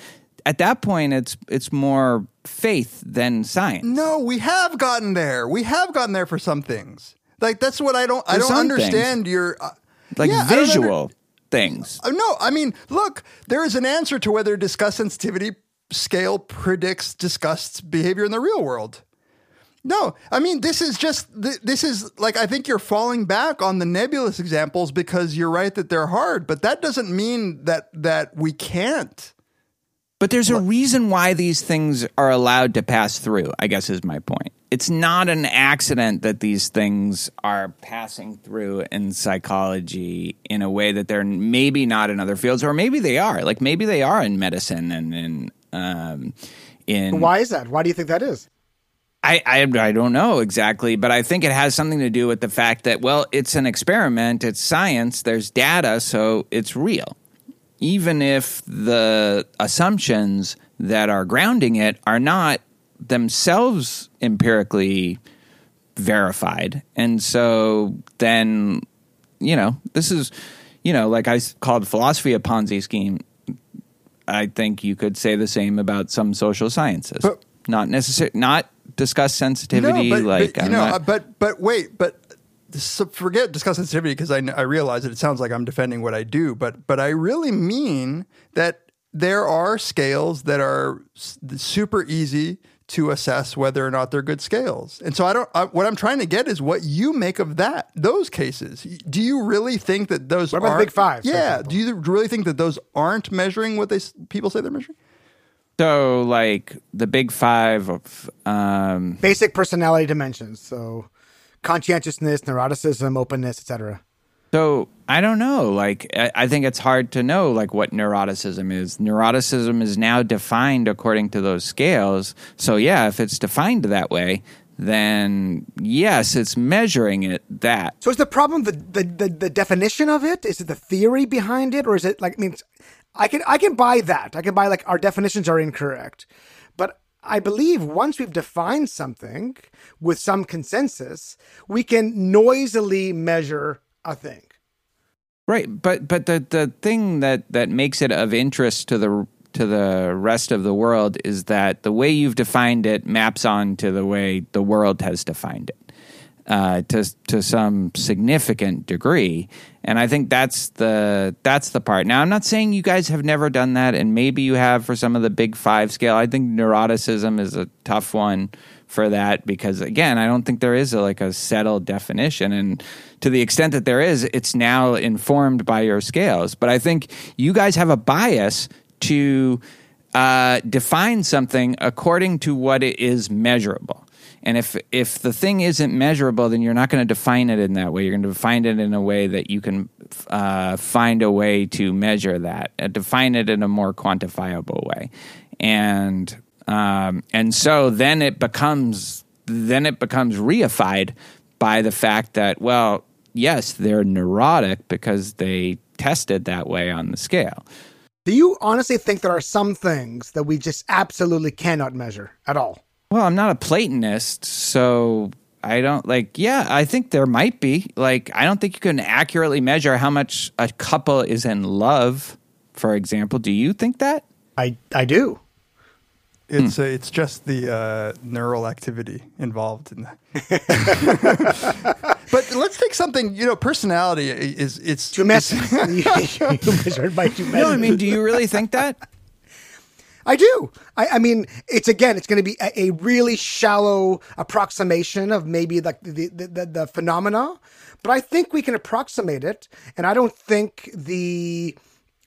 at that point it's it's more faith than science No, we have gotten there. We have gotten there for some things. Like that's what I don't I don't understand your uh, like yeah, don't under- visual things Uh, no, I mean, look, there is an answer to whether disgust sensitivity scale predicts disgust behavior in the real world. No, I mean, this is just, th- this is like, I think you're falling back on the nebulous examples because you're right that they're hard, but that doesn't mean that, that we can't. But there's a reason why these things are allowed to pass through, I guess is my point. it's not an accident that these things are passing through in psychology in a way that they're maybe not in other fields, or maybe they are. Like maybe they are in medicine and in um, in Why is that? Why do you think that is? I, I I don't know exactly, but I think it has something to do with the fact that well, it's an experiment, it's science, there's data, so it's real. Even if the assumptions that are grounding it are not themselves empirically verified. And so then, you know, this is, you know, like I called philosophy a Ponzi scheme. I think you could say the same about some social sciences. But- not necessarily, not disgust sensitivity. No, but, like, but, you I'm know, not- but but wait, but so forget disgust sensitivity because I, I realize that it sounds like I'm defending what I do, but but I really mean that there are scales that are s- super easy to assess whether or not they're good scales. And so I don't. I, what I'm trying to get is what you make of that those cases. Do you really think that those What about the aren't- Big Five, Yeah. Do you really think that those aren't measuring what they people say they're measuring? so like the big five of um, Basic personality dimensions. So conscientiousness, neuroticism, openness, etc. So I don't know. Like I, I think it's hard to know like what neuroticism is. Neuroticism is now defined according to those scales. So yeah, if it's defined that way, then yes, it's measuring it that. So is the problem the, the, the, the definition of it? Is it the theory behind it? Or is it like, I mean, I can, I can buy that. I can buy like our definitions are incorrect. I believe once we've defined something with some consensus, we can noisily measure a thing. Right, but but the the thing that that makes it of interest to the to the rest of the world is that the way you've defined it maps on to the way the world has defined it uh, to to some significant degree, and I think that's the that's the part. Now, I'm not saying you guys have never done that, and maybe you have for some of the big five scale. I think neuroticism is a tough one for that because again, I don't think there is a, like a settled definition, and to the extent that there is, it's now informed by your scales. But I think you guys have a bias to uh, define something according to what it is measurable. And if if the thing isn't measurable, then you're not going to define it in that way. You're going to define it in a way that you can uh, find a way to measure that, uh, define it in a more quantifiable way, and um, and so then it becomes then it becomes reified by the fact that well, yes, they're neurotic because they tested that way on the scale. Do you honestly think there are some things that we just absolutely cannot measure at all? Well, I'm not a Platonist, so I don't like. Yeah, I think there might be. Like, I don't think you can accurately measure how much a couple is in love. For example, do you think that? I, I do. It's uh, it's just the uh, neural activity involved in that. [laughs] but let's take something. You know, personality is it's Humanity. [laughs] you measured by humanity. No, I mean, do you really think that? I do. I, I mean, it's again, it's going to be a, a really shallow approximation of maybe like the, the, the, the phenomena, but I think we can approximate it. And I don't think the,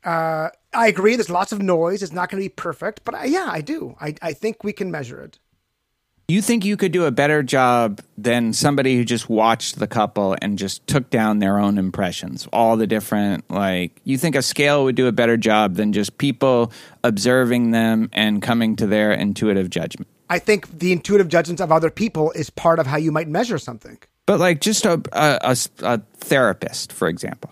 uh, I agree. There's lots of noise. It's not going to be perfect, but I, yeah, I do. I, I think we can measure it. You think you could do a better job than somebody who just watched the couple and just took down their own impressions, all the different, like, you think a scale would do a better job than just people observing them and coming to their intuitive judgment? I think the intuitive judgments of other people is part of how you might measure something. But like just a a therapist, for example.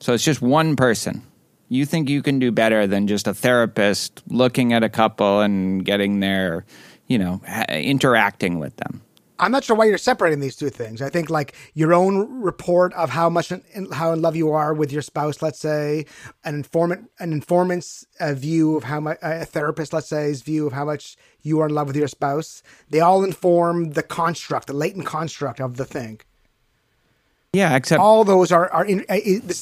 So it's just one person. You think you can do better than just a therapist looking at a couple and getting their, you know, ha- interacting with them. I'm not sure why you're separating these two things. I think like your own report of how much in, how in love you are with your spouse, let's say, an informant, an informant's uh, view of how much a therapist, let's say's view of how much you are in love with your spouse. They all inform the construct, the latent construct of the thing. Yeah, except All those are are in, uh,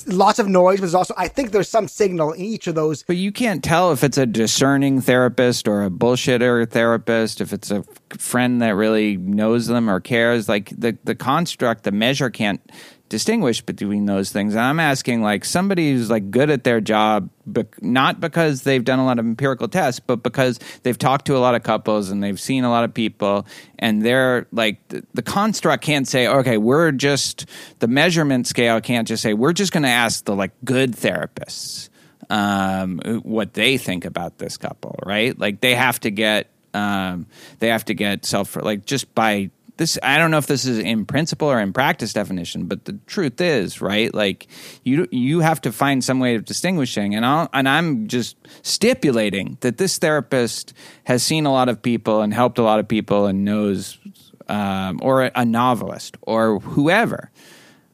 lots of noise, but there's also I think there's some signal in each of those. But you can't tell if it's a discerning therapist or a bullshitter therapist, if it's a friend that really knows them or cares. Like the, the construct, the measure can't distinguish between those things. And I'm asking like somebody who's like good at their job, bec- not because they've done a lot of empirical tests, but because they've talked to a lot of couples and they've seen a lot of people, and they're like the, the construct can't say, okay, we're just the measurement scale can't just say we're just going to ask the like good therapists um, what they think about this couple, right? Like they have to get um, they have to get self like just by this i don't know if this is in principle or in practice definition but the truth is right? Like you you have to find some way of distinguishing. And i and i'm just stipulating that this therapist has seen a lot of people and helped a lot of people and knows um, or a, a novelist or whoever.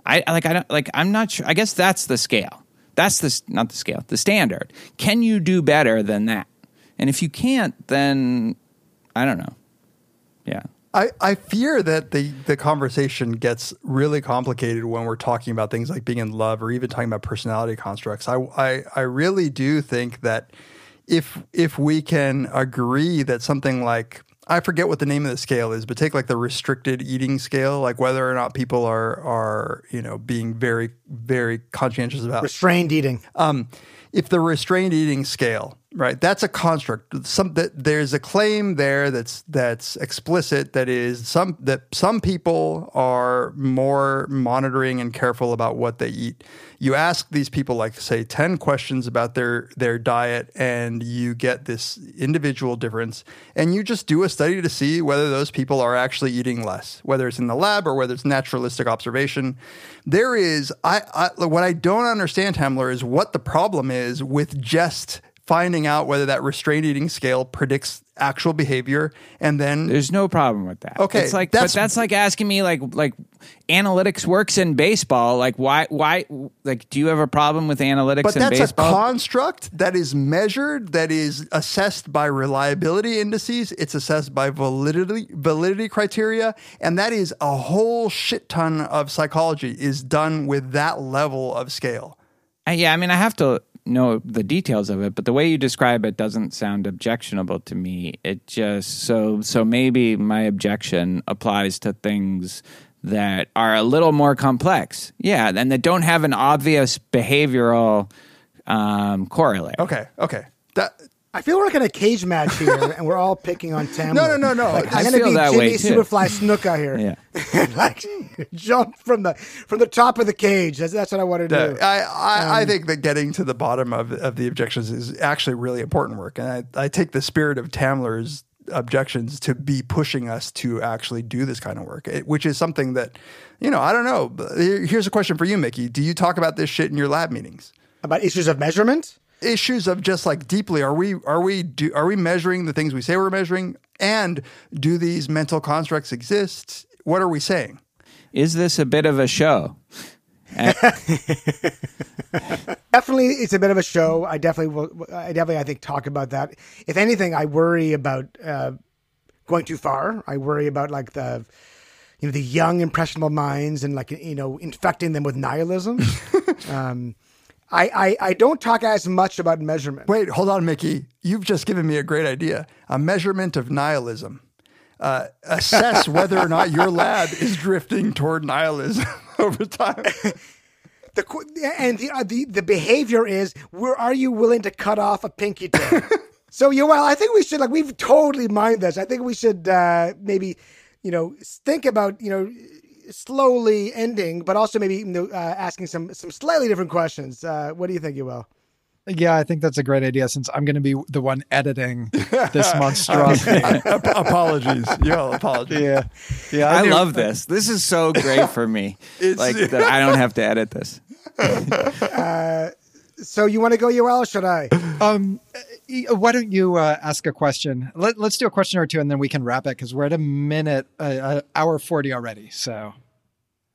I like i don't like i'm not sure i guess that's the scale. That's the not the scale the standard. Can you do better than that? And if you can't then i don't know. Yeah I, I fear that the, the conversation gets really complicated when we're talking about things like being in love or even talking about personality constructs. I, I, I really do think that if if we can agree that something like I forget what the name of the scale is, but take like the restricted eating scale, like whether or not people are are you know being very very conscientious about Restrained eating. um, if the restrained eating scale, right? That's a construct. Some that there's a claim there that's that's explicit. That is some that some people are more monitoring and careful about what they eat. You ask these people, like say, ten questions about their their diet, and you get this individual difference. And you just do a study to see whether those people are actually eating less, whether it's in the lab or whether it's naturalistic observation. There is, I, I what I don't understand, Tamler, is what the problem is with just finding out whether that restrained eating scale predicts actual behavior, and then There's no problem with that. Okay, it's like that's- but that's like asking me like like analytics works in baseball. Like why why like do you have a problem with analytics But in that's baseball? a construct that is measured, that is assessed by reliability indices. It's assessed by validity validity criteria, and that is a whole shit ton of psychology is done with that level of scale. Uh, yeah, I mean I have to know the details of it, but the way you describe it doesn't sound objectionable to me. It just so so maybe my objection applies to things that are a little more complex. Yeah, and that don't have an obvious behavioral um, correlate. Okay, okay. That I feel we're like in a cage match here, [laughs] and we're all picking on Tamler. No, no, no, no. Like, I'm gonna be that Jimmy. Superfly Snuka here. Yeah. [laughs] like jump from the from the top of the cage. That's, that's what I want to Uh, do. I, I, I think that getting to the bottom of, of the objections is actually really important work. And I, I take the spirit of Tamler's objections to be pushing us to actually do this kind of work, it- which is something that, you know, I don't know. Here's a question for you, Mickey. Do you talk about this shit in your lab meetings? About issues of measurement. Issues of just like deeply, are we are we do, are we measuring the things we say we're measuring, and do these mental constructs exist? What are we saying? Is this a bit of a show? [laughs] Definitely, it's a bit of a show. I definitely will. I definitely, I think, talk about that. If anything, I worry about uh, going too far. I worry about like the, you know, the young impressionable minds and like you know infecting them with nihilism. [laughs] um, I, I I don't talk as much about measurement. Wait, hold on, Mickey. You've just given me a great idea. A measurement of nihilism. Uh, assess whether or not your lab is drifting toward nihilism [laughs] over time. [laughs] The and the, uh, the the behavior is where are you willing to cut off a pinky toe? [laughs] so yeah, well, I think we should like we've totally mined this. I think we should uh, maybe you know think about you know slowly ending, but also maybe you uh, asking some some slightly different questions. Uh, what do you think, Yoel? Yeah, I think that's a great idea since I'm going to be the one editing this [laughs] monstrosity. [laughs] Ap- apologies. Yeah, apologies. yeah. Yeah. I knew- love this. This is so great for me. [laughs] like that I don't have to edit this. So you want to go, Yoel, should I? Um, e- why don't you uh, ask a question? Let, let's do a question or two and then we can wrap it because we're at a minute, uh, uh, hour 40 already. So,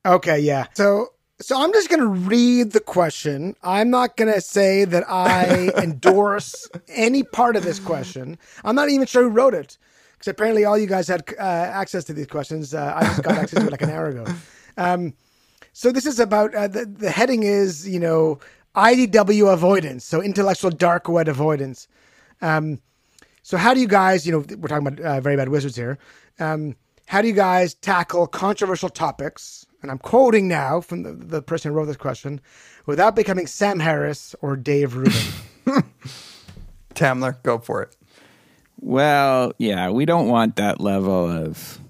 Okay, yeah. So so I'm just going to read the question. I'm not going to say that I [laughs] endorse any part of this question. I'm not even sure who wrote it because apparently all you guys had uh, access to these questions. Uh, I just got access to it like an hour ago. Um, so this is about uh, the the heading is you know IDW avoidance, so intellectual dark web avoidance. Um, so how do you guys, you know, we're talking about uh, very bad wizards here. Um, how do you guys tackle controversial topics? And I'm quoting now from the, the person who wrote this question without becoming Sam Harris or Dave Rubin. [laughs] Tamler, go for it. Well, yeah, we don't want that level of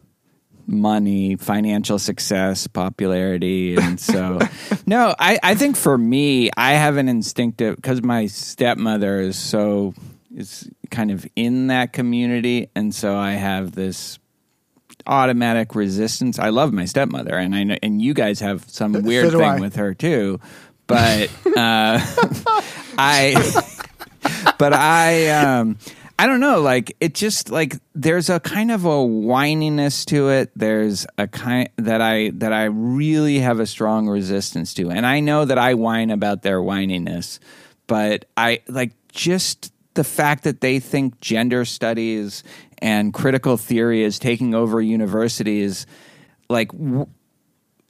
money, financial success, popularity. And so, [laughs] no, I, I think for me, I have an instinctive, because my stepmother is so, is kind of in that community. And so I have this automatic resistance. I love my stepmother, and I know, and you guys have some weird thing I. with her too. But uh, [laughs] I, [laughs] but I, um, I don't know. Like it just like there's a kind of a whininess to it. There's a kind that I that I really have a strong resistance to, and I know that I whine about their whininess, but I like just the fact that they think gender studies and critical theory is taking over universities, like.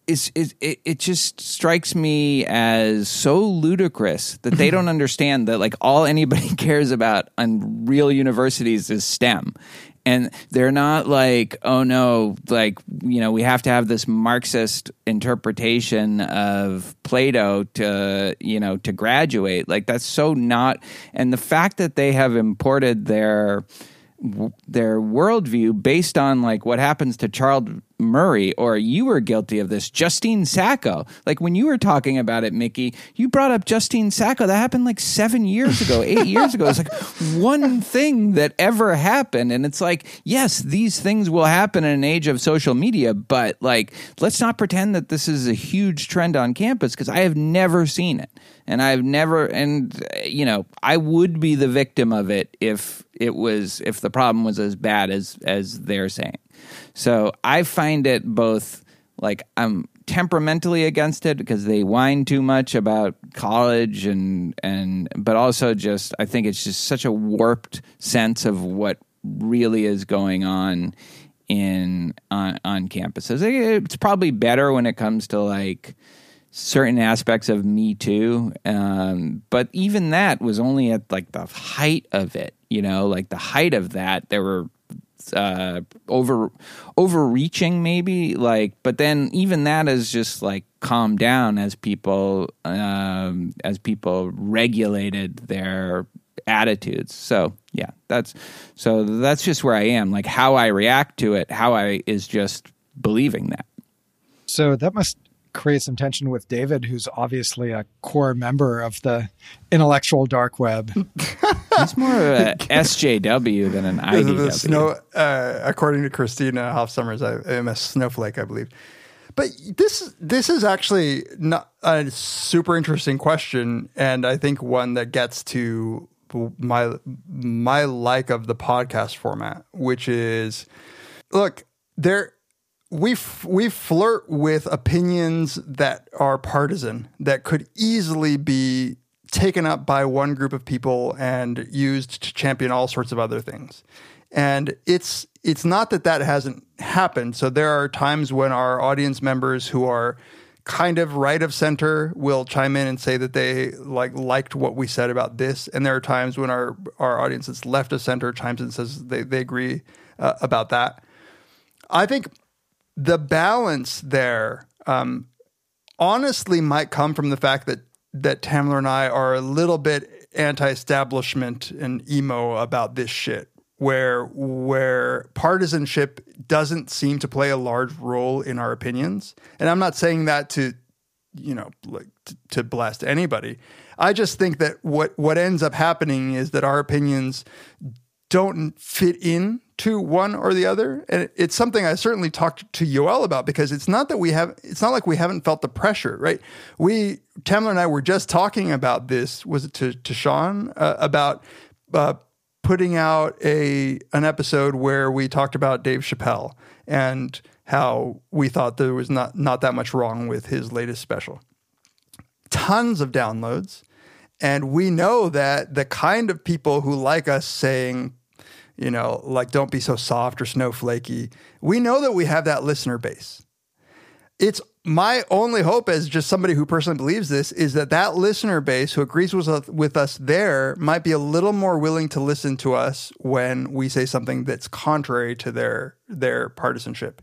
Is it, it just strikes me as so ludicrous that they don't [laughs] understand that like all anybody [laughs] cares about on real universities is STEM. And they're not like, oh no, like, you know, we have to have this Marxist interpretation of Plato to, you know, to graduate. Like, that's so not. And the fact that they have imported their, their worldview based on like what happens to Charles Murray, or you were guilty of this, Justine Sacco. Like when you were talking about it, Mickey, you brought up Justine Sacco. That happened like seven years ago, eight [laughs] years ago. It's like one thing that ever happened. And it's like, yes, these things will happen in an age of social media, but like, let's not pretend that this is a huge trend on campus because I have never seen it. And I've never, and you know, I would be the victim of it if it was, if the problem was as bad as, as they're saying. So I find it both like I'm temperamentally against it because they whine too much about college and and but also just I think it's just such a warped sense of what really is going on in on, on campuses. It's probably better when it comes to like certain aspects of Me Too, um, but even that was only at like the height of it. You know, like the height of that, there were uh over overreaching maybe like but then even that is just like calmed down as people um as people regulated their attitudes. So yeah that's so that's just where i am like how i react to it how i is just believing that. So that must create some tension with David, who's obviously a core member of the intellectual dark web. [laughs] it's more of a sjw than an This is the idw snow, uh, according to Christina Hoff Sommers, I am a snowflake, I believe. But this this is actually not a super interesting question, and I think one that gets to my my like of the podcast format, which is look there we f- we flirt with opinions that are partisan that could easily be taken up by one group of people and used to champion all sorts of other things. And it's it's not that that hasn't happened. So there are times when our audience members who are kind of right of center will chime in and say that they like liked what we said about this and there are times when our our audience that's left of center chimes in and says they, they agree uh, about that i think the balance there um, honestly might come from the fact that that Tamler and I are a little bit anti-establishment and emo about this shit where where partisanship doesn't seem to play a large role in our opinions. And I'm not saying that to you know like to, to blast anybody. I just think that what what ends up happening is that our opinions don't fit in to one or the other. And it's something I certainly talked to Yoel about because it's not that we have, it's not like we haven't felt the pressure, right? We, Tamler and I were just talking about this, was it to, to Sean, uh, about uh, putting out a, an episode where we talked about Dave Chappelle and how we thought there was not, not that much wrong with his latest special. Tons of downloads. And we know that the kind of people who like us saying, you know, like don't be so soft or snowflakey, we know that we have that listener base. it's my only hope as just somebody who personally believes this is that that listener base who agrees with with us there might be a little more willing to listen to us when we say something that's contrary to their their partisanship.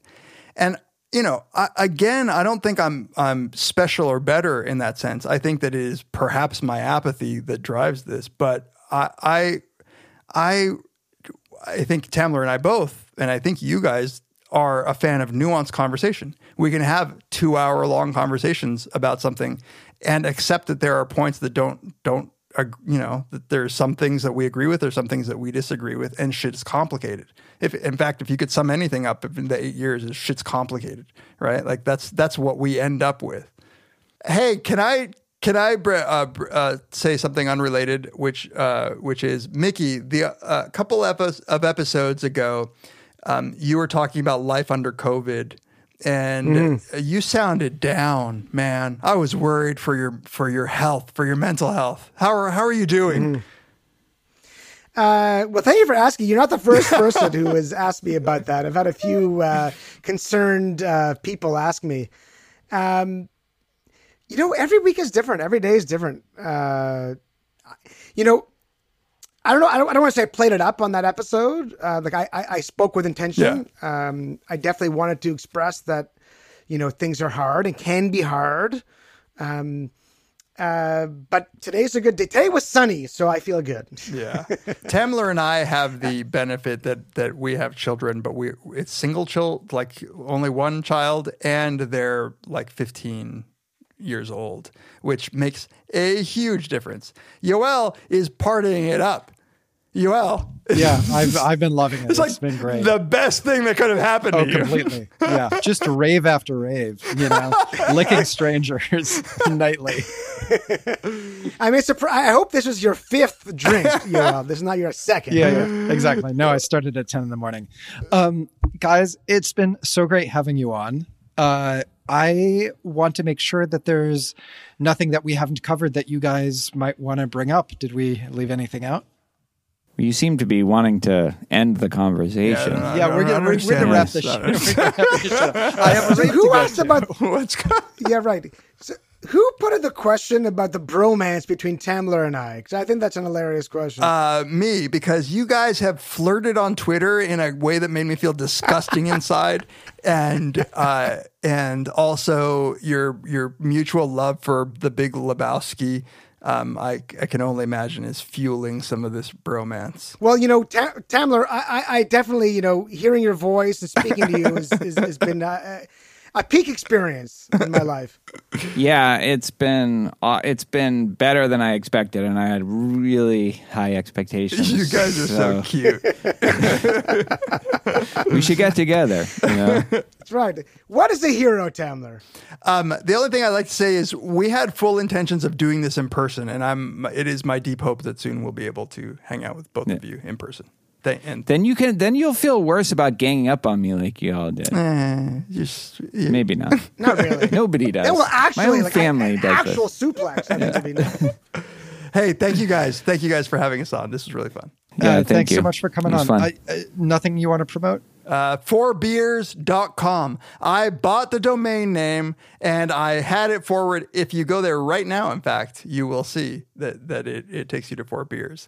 And you know, I, again, I don't think I'm I'm special or better in that sense. I think that it is perhaps my apathy that drives this, but I I I, I think Tamler and I both, and I think you guys are a fan of nuanced conversation. We can have two hour long conversations about something and accept that there are points that don't don't you know that there's some things that we agree with, there's some things that we disagree with, and shit is complicated. If in fact, if you could sum anything up in the eight years, is shit's complicated, right? Like that's that's what we end up with. Hey, can I can I uh, uh, say something unrelated, which uh, which is Mickey? The uh, couple of episodes ago, um, you were talking about life under COVID, and you sounded down, man. I was worried for your for your health, for your mental health. How are how are you doing? Uh, well, thank you for asking. You're not the first [laughs] person who has asked me about that. I've had a few uh, concerned uh, people ask me. Um, you know, every week is different. Every day is different. Uh, you know, I don't know. I don't, I don't want to say I played it up on that episode. Uh, like I, I, I spoke with intention. Um, I definitely wanted to express that, you know, things are hard and can be hard. Um, uh, but today's a good day. Today was sunny, so I feel good. Yeah, [laughs] Tamler and I have the benefit that that we have children, but we it's single child, like only one child, and they're like fifteen years old, which makes a huge difference. Yoel is partying it up. Yoel, Yeah, I've I've been loving it. [laughs] it's like it's been great. the best thing that could have happened Oh, to you. completely. Yeah, [laughs] just rave after rave. You know, licking strangers [laughs] nightly. I mean, surpri- I hope this was your fifth drink. Yeah, this is not your second. Yeah, yeah, exactly. No, I started at ten in the morning. Um, guys, it's been so great having you on. Uh, I want to make sure that there's nothing that we haven't covered that you guys might want to bring up. Did we leave anything out? You seem to be wanting to end the conversation. I don't yeah, know, we're I gonna don't we're, we're gonna wrap this. understand Shit. We're gonna wrap this [laughs] shit [laughs] up. I have a So who asked about? [laughs] What's going? Yeah, right. So who put in the question about the bromance between Tamler and I? Because I think that's an hilarious question. Uh, me, because you guys have flirted on Twitter in a way that made me feel disgusting inside, and uh, and also your your mutual love for the Big Lebowski. Um, I I can only imagine is fueling some of this bromance. well, you know, Ta- Tamler, I, I, I definitely, you know, hearing your voice and speaking to you has, has, has been uh, a peak experience in my life. [laughs] Yeah, it's been uh, it's been better than I expected, and I had really high expectations. You guys are so cute. [laughs] we should get together. You know? That's right. What is a hero, Tamler? Um, the only thing I'd like to say is we had full intentions of doing this in person, and I'm. It is my deep hope that soon we'll be able to hang out with both of you in person. Thank, and then you can then you'll feel worse about ganging up on me like you all did. eh, just you- Maybe not. [laughs] Not really. Nobody does. They will actually, My own like, family an does actual this. suplex. I think would be nice. [laughs] Hey, thank you guys. Thank you guys for having us on. This was really fun. Yeah, Uh, thank thanks you. so much for coming on. fun. I, uh, nothing you want to promote? Uh, fourbeers.com. I bought the domain name and I had it forward. If you go there right now, in fact, you will see that, that it, it takes you to four beers.